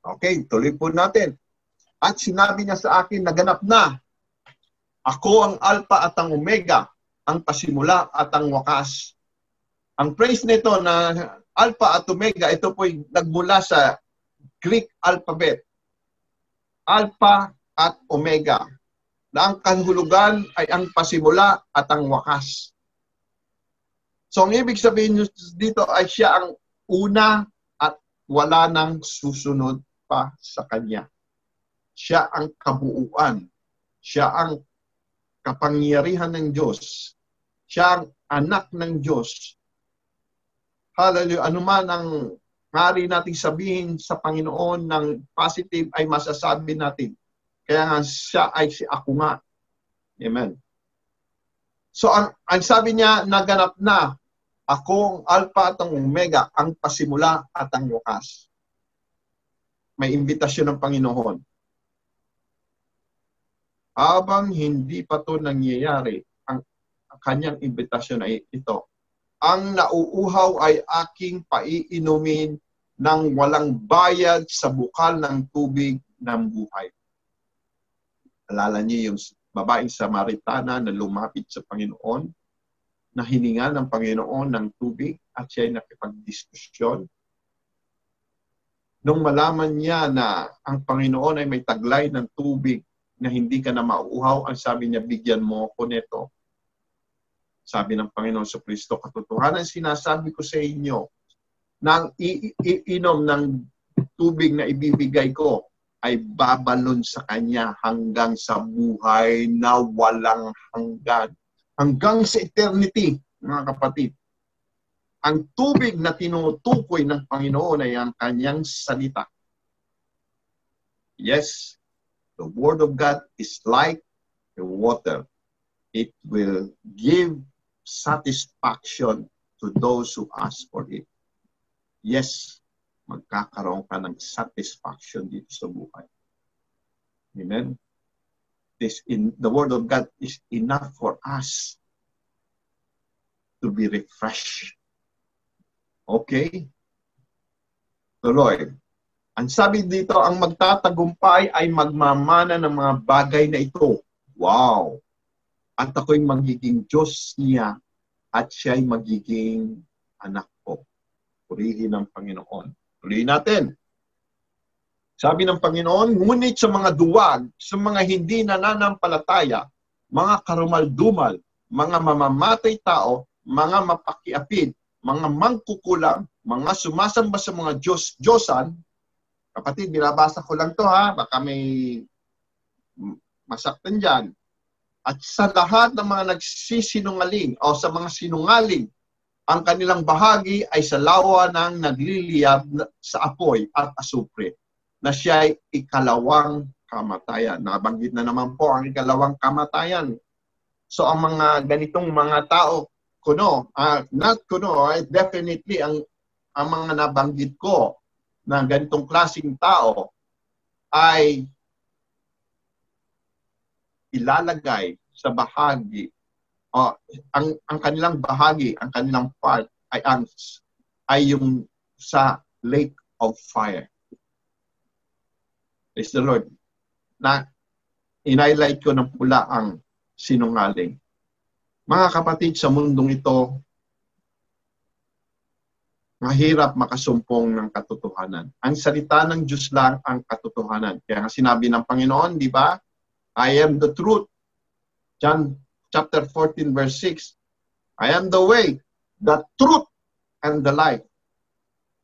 Okay, tuloy po natin. At sinabi niya sa akin, naganap na. Ako ang Alpha at ang Omega, ang pasimula at ang wakas ang phrase nito na alpha at omega, ito po nagmula sa Greek alphabet. Alpha at omega. Na ang kahulugan ay ang pasimula at ang wakas. So ang ibig sabihin dito ay siya ang una at wala nang susunod pa sa kanya. Siya ang kabuuan. Siya ang kapangyarihan ng Diyos. Siya ang anak ng Diyos Hallelujah. Ano man ang maaari nating sabihin sa Panginoon ng positive ay masasabi natin. Kaya nga siya ay si ako nga. Amen. So ang, ang sabi niya, naganap na ako ang Alpha at ang Omega, ang pasimula at ang wakas. May imbitasyon ng Panginoon. Habang hindi pa to nangyayari, ang, ang kanyang imbitasyon ay ito. Ang nauuhaw ay aking paiinumin ng walang bayad sa bukal ng tubig ng buhay. Alala niyo yung babaeng Samaritana na lumapit sa Panginoon, na hininga ng Panginoon ng tubig at siya ay nakipagdiskusyon. Nung malaman niya na ang Panginoon ay may taglay ng tubig na hindi ka na mauuhaw, ang sabi niya, bigyan mo ako nito. Sabi ng Panginoon sa Kristo, katotohanan sinasabi ko sa inyo, nang iinom ng tubig na ibibigay ko, ay babalon sa kanya hanggang sa buhay na walang hanggan. Hanggang sa eternity, mga kapatid. Ang tubig na tinutukoy ng Panginoon ay ang kanyang salita. Yes, the Word of God is like the water. It will give satisfaction to those who ask for it. Yes, magkakaroon ka ng satisfaction dito sa buhay. Amen? This in the word of God is enough for us to be refreshed. Okay? Tuloy. Ang sabi dito, ang magtatagumpay ay magmamana ng mga bagay na ito. Wow! At ako'y magiging Diyos niya at siya'y magiging anak ko. Purihin ng Panginoon. Tuloy natin. Sabi ng Panginoon, ngunit sa mga duwag, sa mga hindi nananampalataya, mga karumal-dumal, mga mamamatay tao, mga mapakiapid, mga mangkukulang, mga sumasamba sa mga Diyos-Diyosan, kapatid, binabasa ko lang to ha, baka may masaktan dyan. At sa lahat ng mga nagsisinungaling o sa mga sinungaling, ang kanilang bahagi ay sa lawa ng nagliliyab sa apoy at asupre na siya ay ikalawang kamatayan. Nabanggit na naman po ang ikalawang kamatayan. So ang mga ganitong mga tao, kuno, uh, not kuno, uh, definitely ang, ang mga nabanggit ko na ganitong klasing tao ay ilalagay sa bahagi o ang ang kanilang bahagi, ang kanilang part ay ang ay yung sa lake of fire. Praise the Lord. Na in-highlight ko ng pula ang sinungaling. Mga kapatid, sa mundong ito, mahirap makasumpong ng katotohanan. Ang salita ng Diyos lang ang katotohanan. Kaya nga sinabi ng Panginoon, di ba? I am the truth. John chapter 14 verse 6. I am the way, the truth, and the life.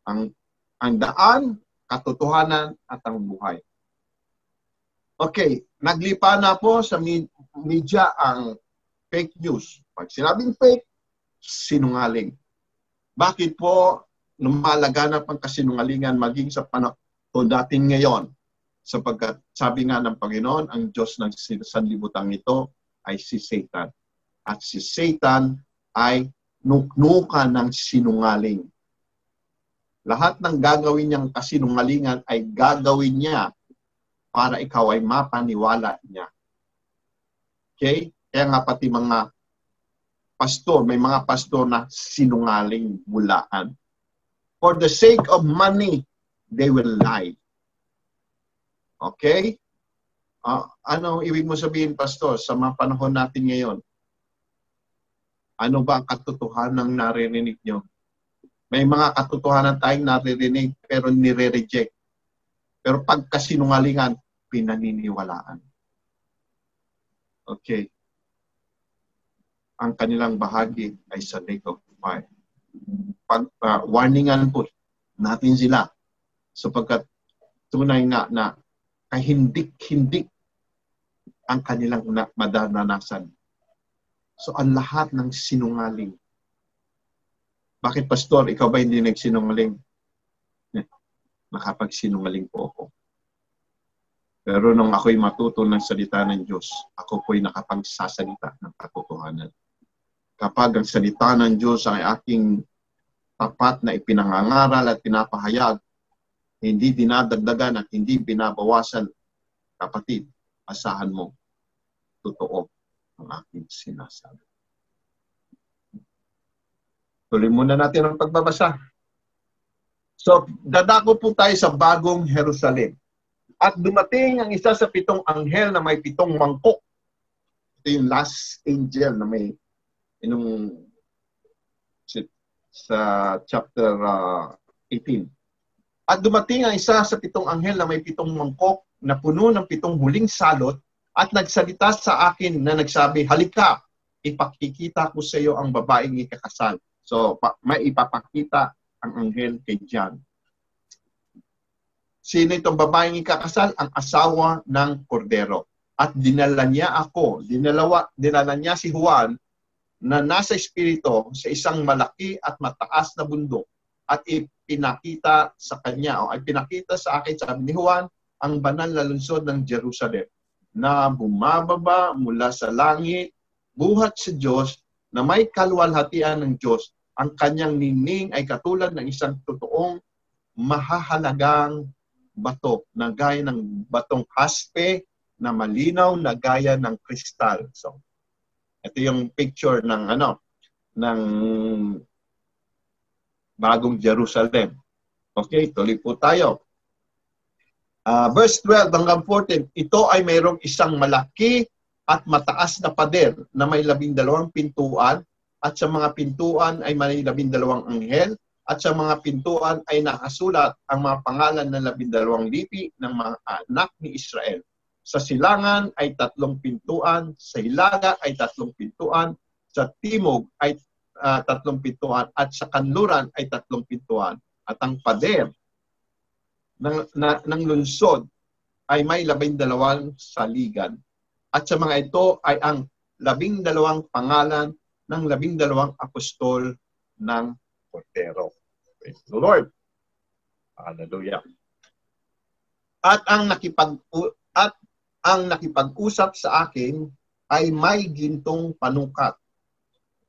Ang, ang daan, katotohanan, at ang buhay. Okay, naglipa na po sa media ang fake news. Pag sinabing fake, sinungaling. Bakit po lumalaganap ang kasinungalingan maging sa panahon natin ngayon? Sapagkat sabi nga ng Panginoon, ang Diyos ng sanlibutan ito ay si Satan. At si Satan ay nuknuka ng sinungaling. Lahat ng gagawin niyang kasinungalingan ay gagawin niya para ikaw ay mapaniwala niya. Okay? Kaya nga pati mga pastor, may mga pastor na sinungaling bulaan. For the sake of money, they will lie. Okay? Uh, ano ibig mo sabihin, pastor, sa mga panahon natin ngayon? Ano ba ang katotohanan ng naririnig nyo? May mga katotohanan tayong naririnig pero nire-reject pero pagkasinungalingan, pinaniniwalaan. Okay. Ang kanilang bahagi ay sa lake of fire. Pag, uh, warningan po natin sila sapagkat tunay nga na kahindik-hindik ang kanilang na, madaranasan. So ang lahat ng sinungaling. Bakit pastor, ikaw ba hindi nagsinungaling? nakapagsinungaling po ako. Pero nung ako'y matuto ng salita ng Diyos, ako po'y nakapagsasalita ng katotohanan. Kapag ang salita ng Diyos ay aking tapat na ipinangangaral at pinapahayag, hindi dinadagdagan at hindi binabawasan, kapatid, asahan mo, totoo ang aking sinasabi. Tuloy muna natin ang pagbabasa. So, dadako po tayo sa bagong Jerusalem. At dumating ang isa sa pitong anghel na may pitong mangkok. Ito yung last angel na may inong sa chapter uh, 18. At dumating ang isa sa pitong anghel na may pitong mangkok na puno ng pitong huling salot at nagsalita sa akin na nagsabi, Halika, ipakikita ko sa iyo ang babaeng ikakasal. So, pa, may ipapakita ang anghel kay John. Sino itong babaeng ikakasal? Ang asawa ng kordero. At dinala niya ako, dinalawa, dinala niya si Juan na nasa espiritu sa isang malaki at mataas na bundok at ipinakita sa kanya o ay pinakita sa akin sabi ni Juan ang banal na lungsod ng Jerusalem na bumababa mula sa langit buhat sa Diyos na may kalwalhatian ng Diyos ang kanyang nining ay katulad ng isang totoong mahahalagang bato na gaya ng batong haspe na malinaw na gaya ng kristal. So, ito yung picture ng ano, ng bagong Jerusalem. Okay, tuloy po tayo. Uh, verse 12 hanggang 14, ito ay mayroong isang malaki at mataas na pader na may labing dalawang pintuan at sa mga pintuan ay may labindalawang anghel, at sa mga pintuan ay nakasulat ang mga pangalan ng labindalawang lipi ng mga anak ni Israel. Sa silangan ay tatlong pintuan, sa hilaga ay tatlong pintuan, sa timog ay uh, tatlong pintuan, at sa kanluran ay tatlong pintuan. At ang pader ng, na, ng lunsod ay may labindalawang saligan. At sa mga ito ay ang labing dalawang pangalan ng labing dalawang apostol ng Cordero. Praise the Lord. Hallelujah. At ang nakipag ang nakipag-usap sa akin ay may gintong panukat.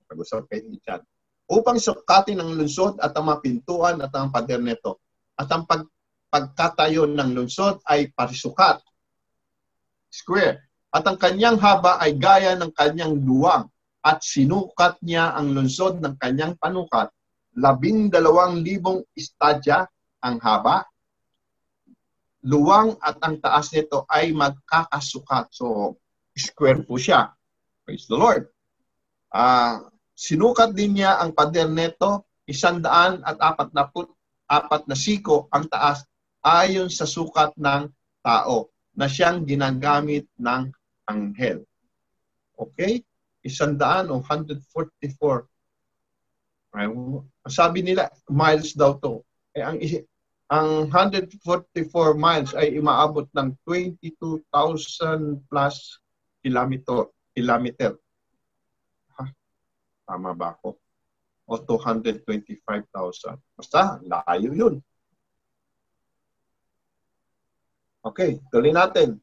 Pag-usap kay Richard. Upang sukatin ang lungsod at ang mga pintuan at ang pader nito. At ang pag pagkatayo ng lungsod ay parisukat. Square. At ang kanyang haba ay gaya ng kanyang luwang at sinukat niya ang lungsod ng kanyang panukat, labing dalawang libong istadya ang haba, luwang at ang taas nito ay magkakasukat. So, square po siya. Praise the Lord. Uh, sinukat din niya ang pader nito, isandaan at apat na put, apat na siko ang taas ayon sa sukat ng tao na siyang ginagamit ng anghel. Okay? isandaan o 144. Ay, sabi nila, miles daw to. Eh, ang, ang 144 miles ay imaabot ng 22,000 plus kilometer. kilometer. Ha? Tama ba ako? O 225,000. Basta, layo yun. Okay, tuloy natin.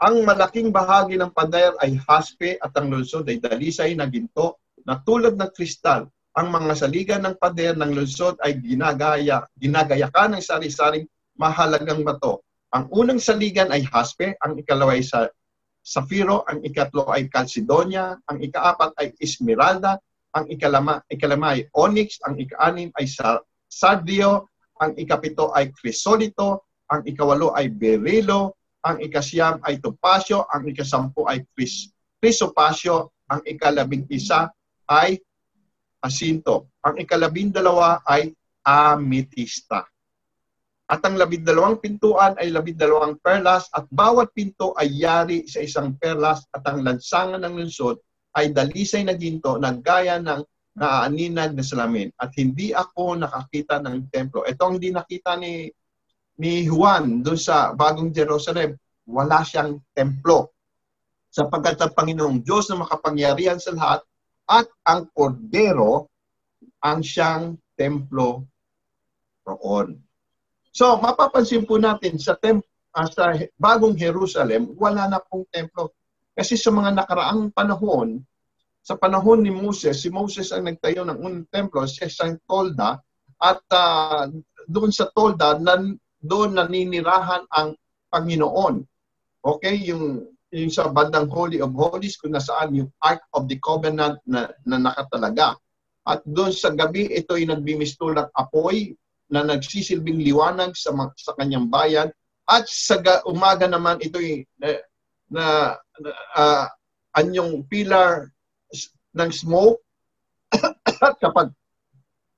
Ang malaking bahagi ng pader ay haspe at ang lungsod ay dalisay na ginto na tulad ng kristal. Ang mga saligan ng pader ng lungsod ay ginagaya, ginagayakan ng sari-saring mahalagang bato. Ang unang saligan ay haspe, ang ikalawa ay sa safiro, ang ikatlo ay calcedonia, ang ikaapat ay esmeralda, ang ikalama, ikalama ay onyx, ang ikaanim ay sardio, ang ikapito ay crisolito, ang ikawalo ay berilo, ang ikasyam ay topasyo, ang ikasampu ay kris, krisopasyo, ang ikalabing isa ay asinto. Ang ikalabing dalawa ay ametista. At ang labindalawang pintuan ay labindalawang perlas at bawat pinto ay yari sa isang perlas at ang lansangan ng lungsod ay dalisay na ginto na gaya ng naaaninag na salamin. At hindi ako nakakita ng templo. Ito ang hindi nakita ni ni Juan doon sa bagong Jerusalem, wala siyang templo. Sapagkat ang Panginoong Diyos na makapangyarihan sa lahat at ang Kordero ang siyang templo roon. So, mapapansin po natin sa tem uh, sa bagong Jerusalem, wala na pong templo. Kasi sa mga nakaraang panahon, sa panahon ni Moses, si Moses ang nagtayo ng unang templo, siya isang tolda, at uh, doon sa tolda, nan, doon naninirahan ang Panginoon. Okay, yung, yung sa bandang Holy of Holies, kung nasaan yung Ark of the Covenant na, na nakatalaga. At doon sa gabi, ito ay nagbimistulak apoy na nagsisilbing liwanag sa, sa kanyang bayan. At sa umaga naman, ito ay na, na uh, anyong pillar ng smoke [coughs] at kapag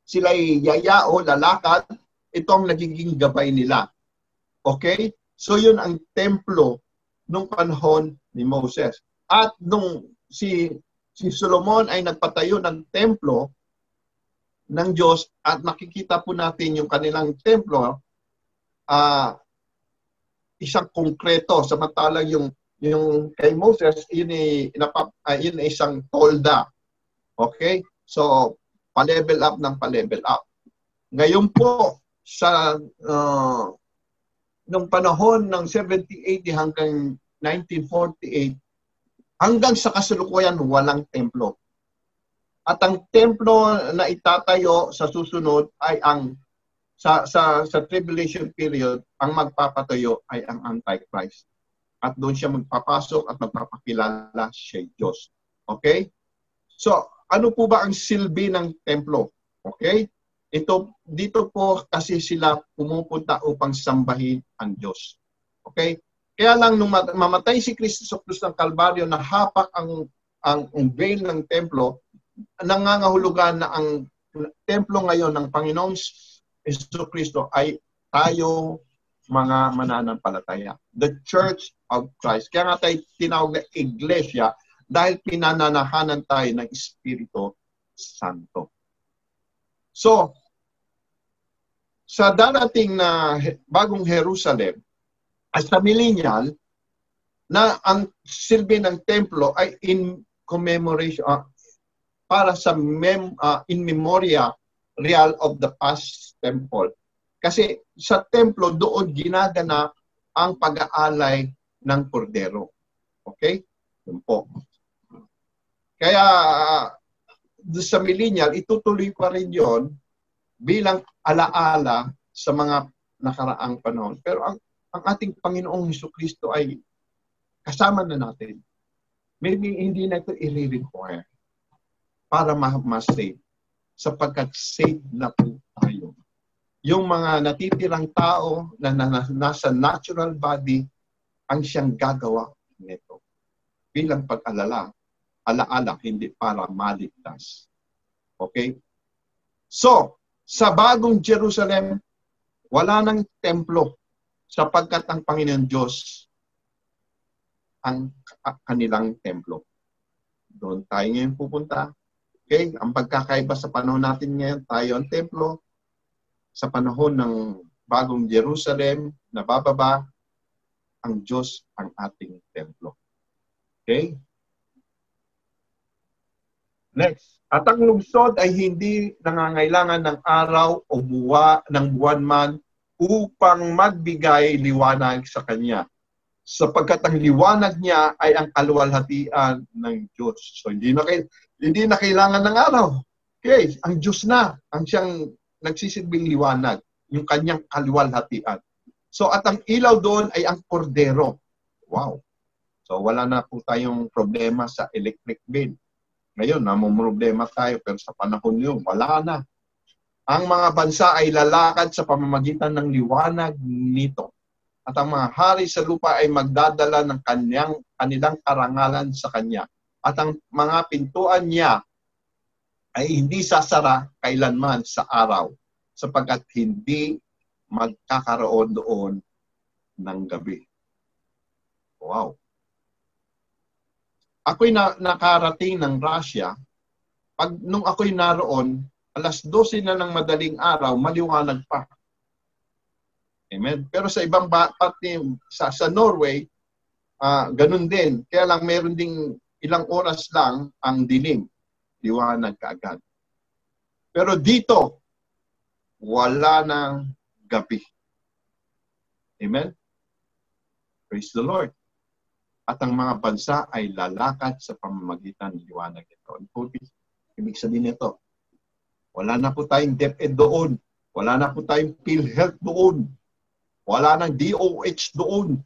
sila ay yayao, lalakad, ito ang nagiging gabay nila. Okay? So yun ang templo nung panahon ni Moses. At nung si si Solomon ay nagpatayo ng templo ng Diyos at makikita po natin yung kanilang templo uh, isang konkreto samantalang yung yung kay Moses, yun ay, napap, uh, yun ay isang tolda. Okay? So, pa-level up ng pa-level up. Ngayon po, sa uh, nung panahon ng 1780 hanggang 1948, hanggang sa kasalukuyan, walang templo. At ang templo na itatayo sa susunod ay ang sa sa sa tribulation period, ang magpapatayo ay ang Antichrist at doon siya magpapasok at magpapakilala siya Diyos. Okay? So, ano po ba ang silbi ng templo? Okay? Ito, dito po kasi sila pumupunta upang sambahin ang Diyos. Okay? Kaya lang nung mamatay si Kristo sa krus ng Kalbaryo, nahapak ang, ang, ang veil ng templo, nangangahulugan na ang templo ngayon ng Panginoong Iso Kristo ay tayo mga mananampalataya. The Church of Christ. Kaya nga tayo tinawag na iglesia dahil pinananahanan tayo ng Espiritu Santo. So, sa darating na bagong Jerusalem, as sa millennial, na ang silbi ng templo ay in commemoration, uh, para sa mem, uh, in memoria real of the past temple. Kasi sa templo doon ginaganap ang pag-aalay ng kordero. Okay? Yun po. Kaya sa millennial, itutuloy pa rin yon bilang alaala sa mga nakaraang panahon. Pero ang, ang ating Panginoong Heso Kristo ay kasama na natin. Maybe hindi na ito i-require para ma-save sapagkat saved na po tayo. Yung mga natitirang tao na, na, na nasa natural body, ang siyang gagawa nito. Bilang pag-alala, alaala, hindi para maligtas. Okay? So, sa bagong Jerusalem, wala nang templo sapagkat ang Panginoon Diyos ang kanilang templo. Doon tayo ngayon pupunta. Okay? Ang pagkakaiba sa panahon natin ngayon, tayo ang templo. Sa panahon ng bagong Jerusalem, nabababa, ang Diyos ang ating templo. Okay? Next. At ang lungsod ay hindi nangangailangan ng araw o buwa, ng buwan man upang magbigay liwanag sa Kanya. Sapagkat ang liwanag niya ay ang kaluwalhatian ng Diyos. So hindi na, hindi na kailangan ng araw. Okay, ang Diyos na ang siyang nagsisilbing liwanag, yung kanyang kaluwalhatian. So at ang ilaw doon ay ang kordero. Wow. So wala na po tayong problema sa electric bill. Ngayon, namumroblema tayo pero sa panahon yun, wala na. Ang mga bansa ay lalakad sa pamamagitan ng liwanag nito. At ang mga hari sa lupa ay magdadala ng kanyang, kanilang karangalan sa kanya. At ang mga pintuan niya ay hindi sasara kailanman sa araw sapagkat hindi magkakaroon doon ng gabi. Wow. Ako'y na, nakarating ng Russia. Pag nung ako'y naroon, alas 12 na ng madaling araw, maliwanag pa. Amen. Pero sa ibang parte, sa, sa Norway, uh, ganun din. Kaya lang meron ding ilang oras lang ang dilim. Liwanag kaagad. Pero dito, wala nang gabi. Amen? Praise the Lord. At ang mga bansa ay lalakad sa pamamagitan ng liwanag ito. Po ibig sabihin nito? Wala na po tayong DepEd doon. Wala na po tayong PhilHealth doon. Wala nang DOH doon.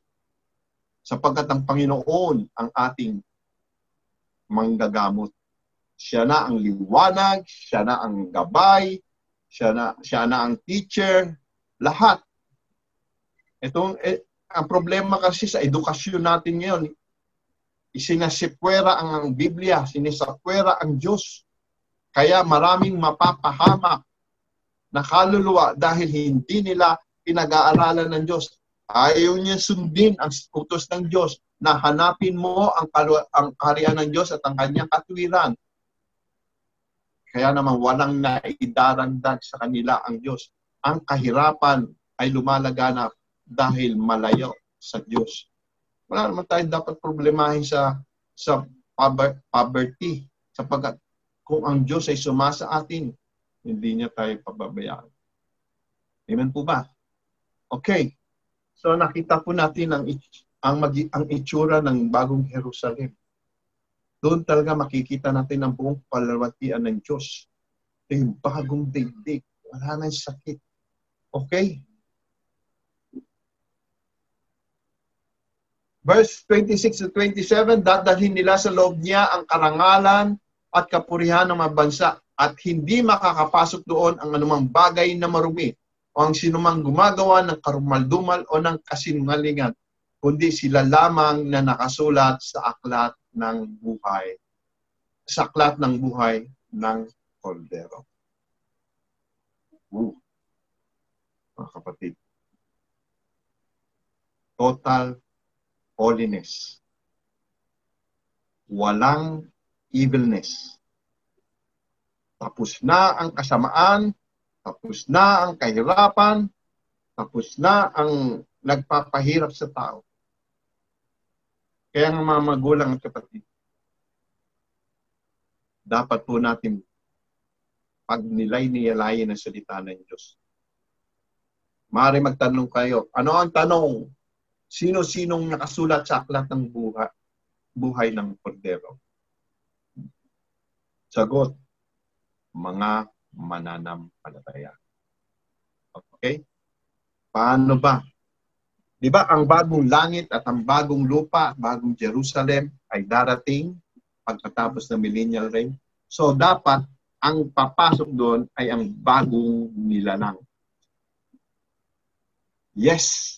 Sapagkat ang Panginoon ang ating manggagamot. Siya na ang liwanag, siya na ang gabay, siya na, siya na ang teacher, lahat. Itong, eh, ang problema kasi sa edukasyon natin ngayon, isinasipwera ang, ang Biblia, sinisapwera ang Diyos. Kaya maraming mapapahamak na kaluluwa dahil hindi nila pinag-aaralan ng Diyos. Ayaw niya sundin ang utos ng Diyos na hanapin mo ang, kalu- ang kaharian ng Diyos at ang kanyang katwiran. Kaya naman walang naidaragdag sa kanila ang Diyos. Ang kahirapan ay lumalaganap dahil malayo sa Diyos. Wala naman tayo dapat problemahin sa sa poverty sapagkat kung ang Diyos ay sumasa atin, hindi niya tayo pababayaan. Amen po ba? Okay. So nakita po natin ang ang magi, ang itsura ng bagong Jerusalem. Doon talaga makikita natin ang buong palawatian ng Diyos. Ito yung bagong daigdig. Wala nang sakit. Okay? Verse 26 to 27, dadalhin nila sa loob niya ang karangalan at kapurihan ng mga bansa at hindi makakapasok doon ang anumang bagay na marumi o ang sinumang gumagawa ng karumaldumal o ng kasinungalingan, kundi sila lamang na nakasulat sa aklat ng buhay, sa aklat ng buhay ng Koldero. Ooh. Mga kapatid. Total holiness. Walang evilness. Tapos na ang kasamaan, tapos na ang kahirapan, tapos na ang nagpapahirap sa tao. Kaya ng mga magulang at kapatid, dapat po natin pag nilay-niyalayin ang salita ng Diyos. Maaari magtanong kayo, ano ang tanong? Sino-sinong nakasulat sa aklat ng buhay, buhay ng Kordero? Sagot, mga mananampalataya. Okay? Paano ba? Di ba ang bagong langit at ang bagong lupa, bagong Jerusalem ay darating pagkatapos ng millennial reign? So dapat ang papasok doon ay ang bagong nilalang. Yes,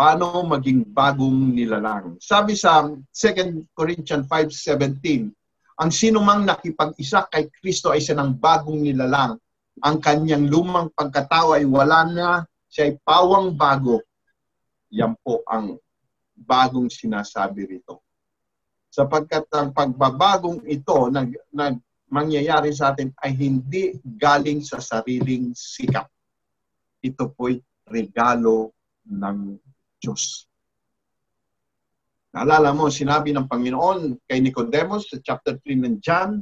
paano maging bagong nilalang? Sabi sa 2 Corinthians 5.17, ang sinumang nakipag-isa kay Kristo ay siya ng bagong nilalang. Ang kanyang lumang pagkatao ay wala na, siya ay pawang bago. Yan po ang bagong sinasabi rito. Sapagkat ang pagbabagong ito nag, nag mangyayari sa atin ay hindi galing sa sariling sikap. Ito po'y regalo ng Diyos. Naalala mo, sinabi ng Panginoon kay Nicodemus sa chapter 3 ng John,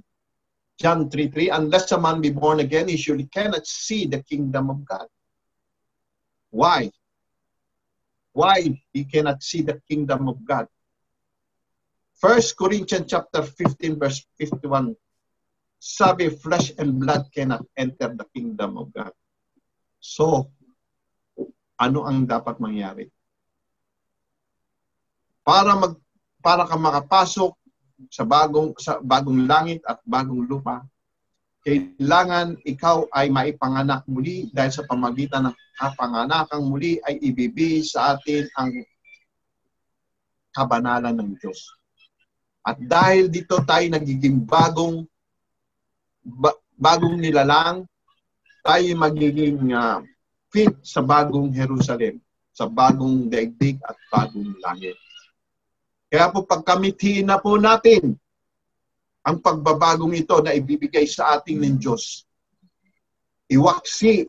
John 3.3, Unless a man be born again, he surely cannot see the kingdom of God. Why? Why he cannot see the kingdom of God? 1 Corinthians chapter 15 verse 51 sabi, flesh and blood cannot enter the kingdom of God. So, ano ang dapat mangyari? Para mag para ka makapasok sa bagong sa bagong langit at bagong lupa, kailangan ikaw ay maipanganak muli dahil sa pamagitan ng kapanganakang muli ay ibibigay sa atin ang kabanalan ng Diyos. At dahil dito tayo nagiging bagong ba- bagong nilalang, tayo magiging uh, fit sa bagong Jerusalem, sa bagong daigdig at bagong langit. Kaya po pagkamithin na po natin ang pagbabagong ito na ibibigay sa ating ng Diyos. Iwaksi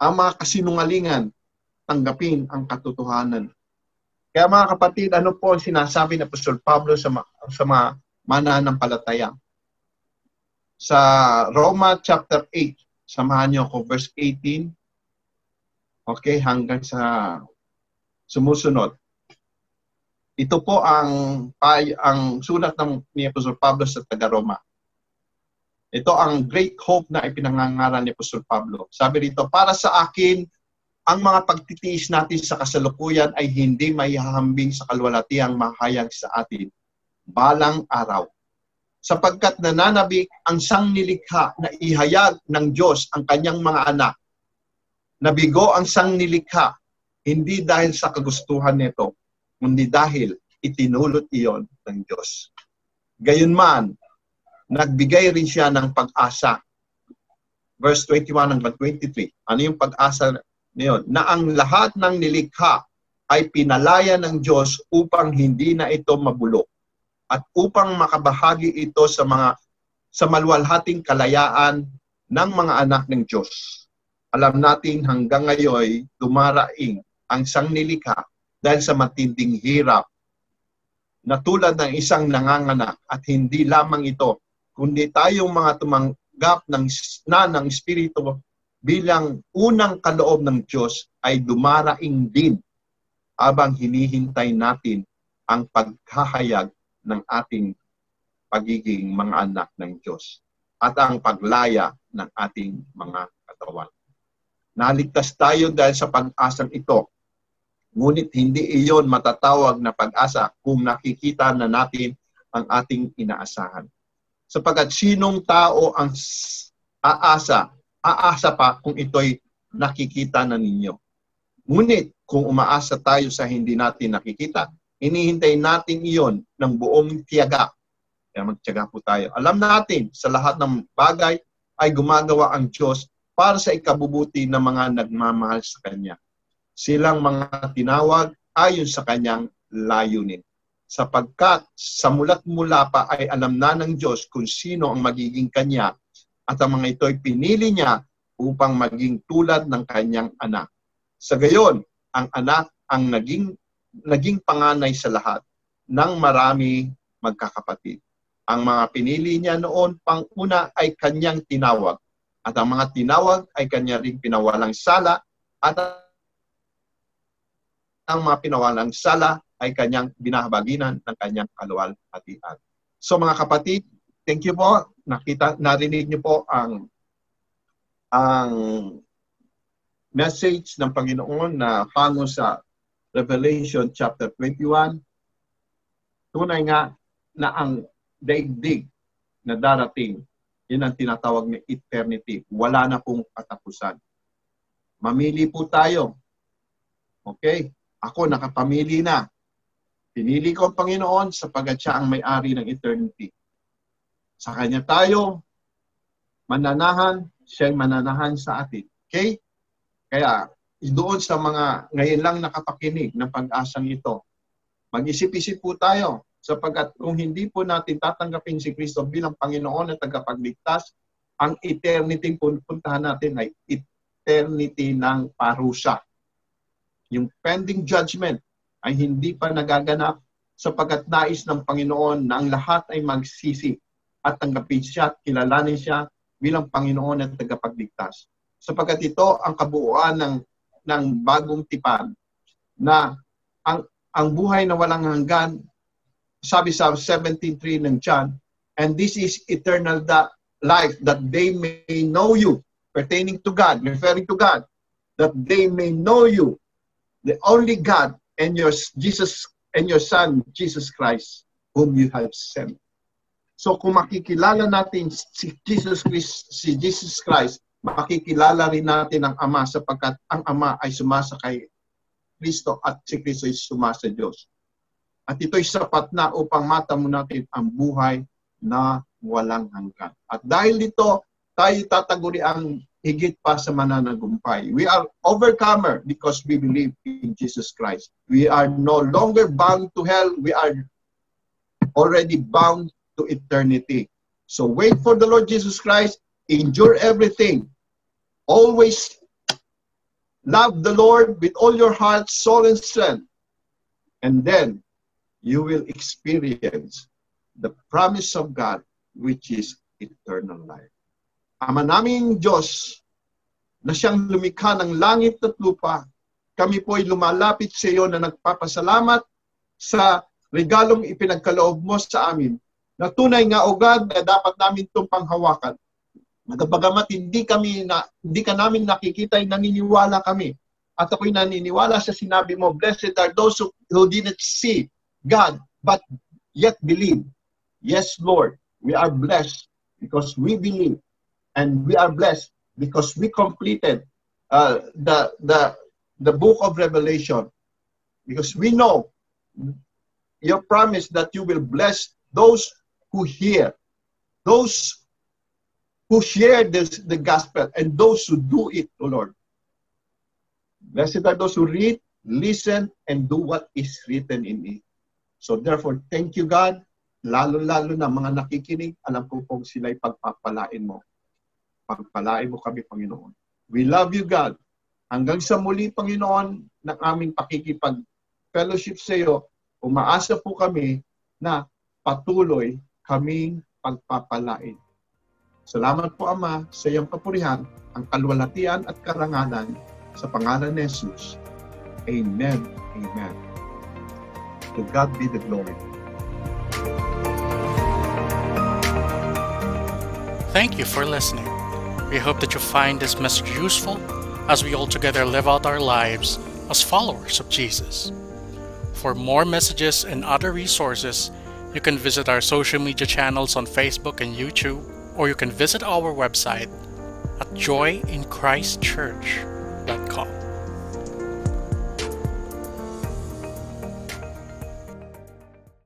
ang mga kasinungalingan, tanggapin ang katotohanan. Kaya mga kapatid, ano po ang sinasabi ng Apostol Pablo sa, sa mga mananampalataya? sa Roma chapter 8. Samahan niyo ako verse 18. Okay, hanggang sa sumusunod. Ito po ang pay, ang sulat ng ni Apostol Pablo sa taga-Roma. Ito ang great hope na ipinangangaral ni Apostol Pablo. Sabi rito, para sa akin, ang mga pagtitiis natin sa kasalukuyan ay hindi maihahambing sa kalwalatiang mahayag sa atin balang araw. Sapagkat nananabik ang sangnilikha na ihayag ng Diyos ang kanyang mga anak. Nabigo ang sangnilikha hindi dahil sa kagustuhan nito, kundi dahil itinulot iyon ng Diyos. Gayunman, nagbigay rin siya ng pag-asa. Verse 21 hanggang 23. Ano yung pag-asa niyon? Na ang lahat ng nilikha ay pinalaya ng Diyos upang hindi na ito mabulok at upang makabahagi ito sa mga sa malwalhating kalayaan ng mga anak ng Diyos. Alam natin hanggang ngayon dumaraing ang sangnilikha dahil sa matinding hirap na tulad ng isang nanganganak at hindi lamang ito, kundi tayong mga tumanggap ng, na ng Espiritu bilang unang kaloob ng Diyos ay dumaraing din habang hinihintay natin ang paghahayag ng ating pagiging mga anak ng Diyos at ang paglaya ng ating mga katawan. Naligtas tayo dahil sa pag-asang ito Ngunit hindi iyon matatawag na pag-asa kung nakikita na natin ang ating inaasahan. Sapagkat sinong tao ang aasa, aasa pa kung ito'y nakikita na ninyo. Ngunit kung umaasa tayo sa hindi natin nakikita, inihintay natin iyon ng buong tiyaga. Kaya magtiyaga po tayo. Alam natin sa lahat ng bagay ay gumagawa ang Diyos para sa ikabubuti ng mga nagmamahal sa Kanya silang mga tinawag ayon sa kanyang layunin. Sapagkat sa mulat mula pa ay alam na ng Diyos kung sino ang magiging kanya at ang mga ito ay pinili niya upang maging tulad ng kanyang anak. Sa gayon, ang anak ang naging, naging panganay sa lahat ng marami magkakapatid. Ang mga pinili niya noon pang una ay kanyang tinawag at ang mga tinawag ay kanya ring pinawalang sala at ang mga pinawalang sala ay kanyang binahabaginan ng kanyang kaluwalhatian. So mga kapatid, thank you po. Nakita, narinig niyo po ang ang message ng Panginoon na hango sa Revelation chapter 21. Tunay nga na ang daigdig na darating, yun ang tinatawag na eternity. Wala na pong katapusan. Mamili po tayo. Okay? Ako nakapamili na. Pinili ko ang Panginoon sapagat siya ang may-ari ng eternity. Sa Kanya tayo mananahan, siya mananahan sa atin. Okay? Kaya doon sa mga ngayon lang nakapakinig ng pag-asang ito, mag-isip-isip po tayo sapagkat kung hindi po natin tatanggapin si Kristo bilang Panginoon at tagapagligtas, ang eternity puntahan natin ay eternity ng parusa yung pending judgment ay hindi pa nagaganap sapagkat nais ng Panginoon na ang lahat ay magsisi at tanggapin siya at kilalanin siya bilang Panginoon at tagapagligtas. Sapagkat ito ang kabuuan ng, ng bagong tipan na ang, ang buhay na walang hanggan, sabi sa 17.3 ng John, and this is eternal that life, that they may know you, pertaining to God, referring to God, that they may know you, the only God and your Jesus and your Son, Jesus Christ, whom you have sent. So kung makikilala natin si Jesus Christ, si Jesus Christ, makikilala rin natin ang Ama sapagkat ang Ama ay sumasa kay Kristo at si Kristo ay sumasa Diyos. At ito'y sapat na upang matamo natin ang buhay na walang hanggan. At dahil dito, tayo tataguri ang higit pa sa mananagumpay. We are overcomer because we believe in Jesus Christ. We are no longer bound to hell. We are already bound to eternity. So wait for the Lord Jesus Christ. Endure everything. Always love the Lord with all your heart, soul, and strength. And then you will experience the promise of God, which is eternal life. Ama naming Diyos na siyang lumikha ng langit at lupa, kami po ay lumalapit sa iyo na nagpapasalamat sa regalong ipinagkaloob mo sa amin na tunay nga o God na dapat namin itong panghawakan. Nagabagamat hindi kami na hindi ka namin nakikita ay naniniwala kami. At ako'y naniniwala sa sinabi mo, blessed are those who didn't see God but yet believe. Yes, Lord, we are blessed because we believe and we are blessed because we completed uh, the the the book of Revelation because we know your promise that you will bless those who hear, those who share this, the gospel, and those who do it, O Lord. Blessed are those who read, listen, and do what is written in it. So therefore, thank you God, lalo-lalo na mga nakikinig, alam ko pong sila'y pagpapalain mo. Pagpalain mo kami, Panginoon. We love you, God. Hanggang sa muli, Panginoon, ng aming pakikipag-fellowship sa iyo, umaasa po kami na patuloy kaming pagpapalain. Salamat po, Ama, sa iyong kapurihan, ang kalwalatian at karangalan sa pangalan ni Jesus. Amen. Amen. To God be the glory. Thank you for listening. We hope that you find this message useful as we all together live out our lives as followers of Jesus. For more messages and other resources, you can visit our social media channels on Facebook and YouTube, or you can visit our website at joyinchristchurch.com.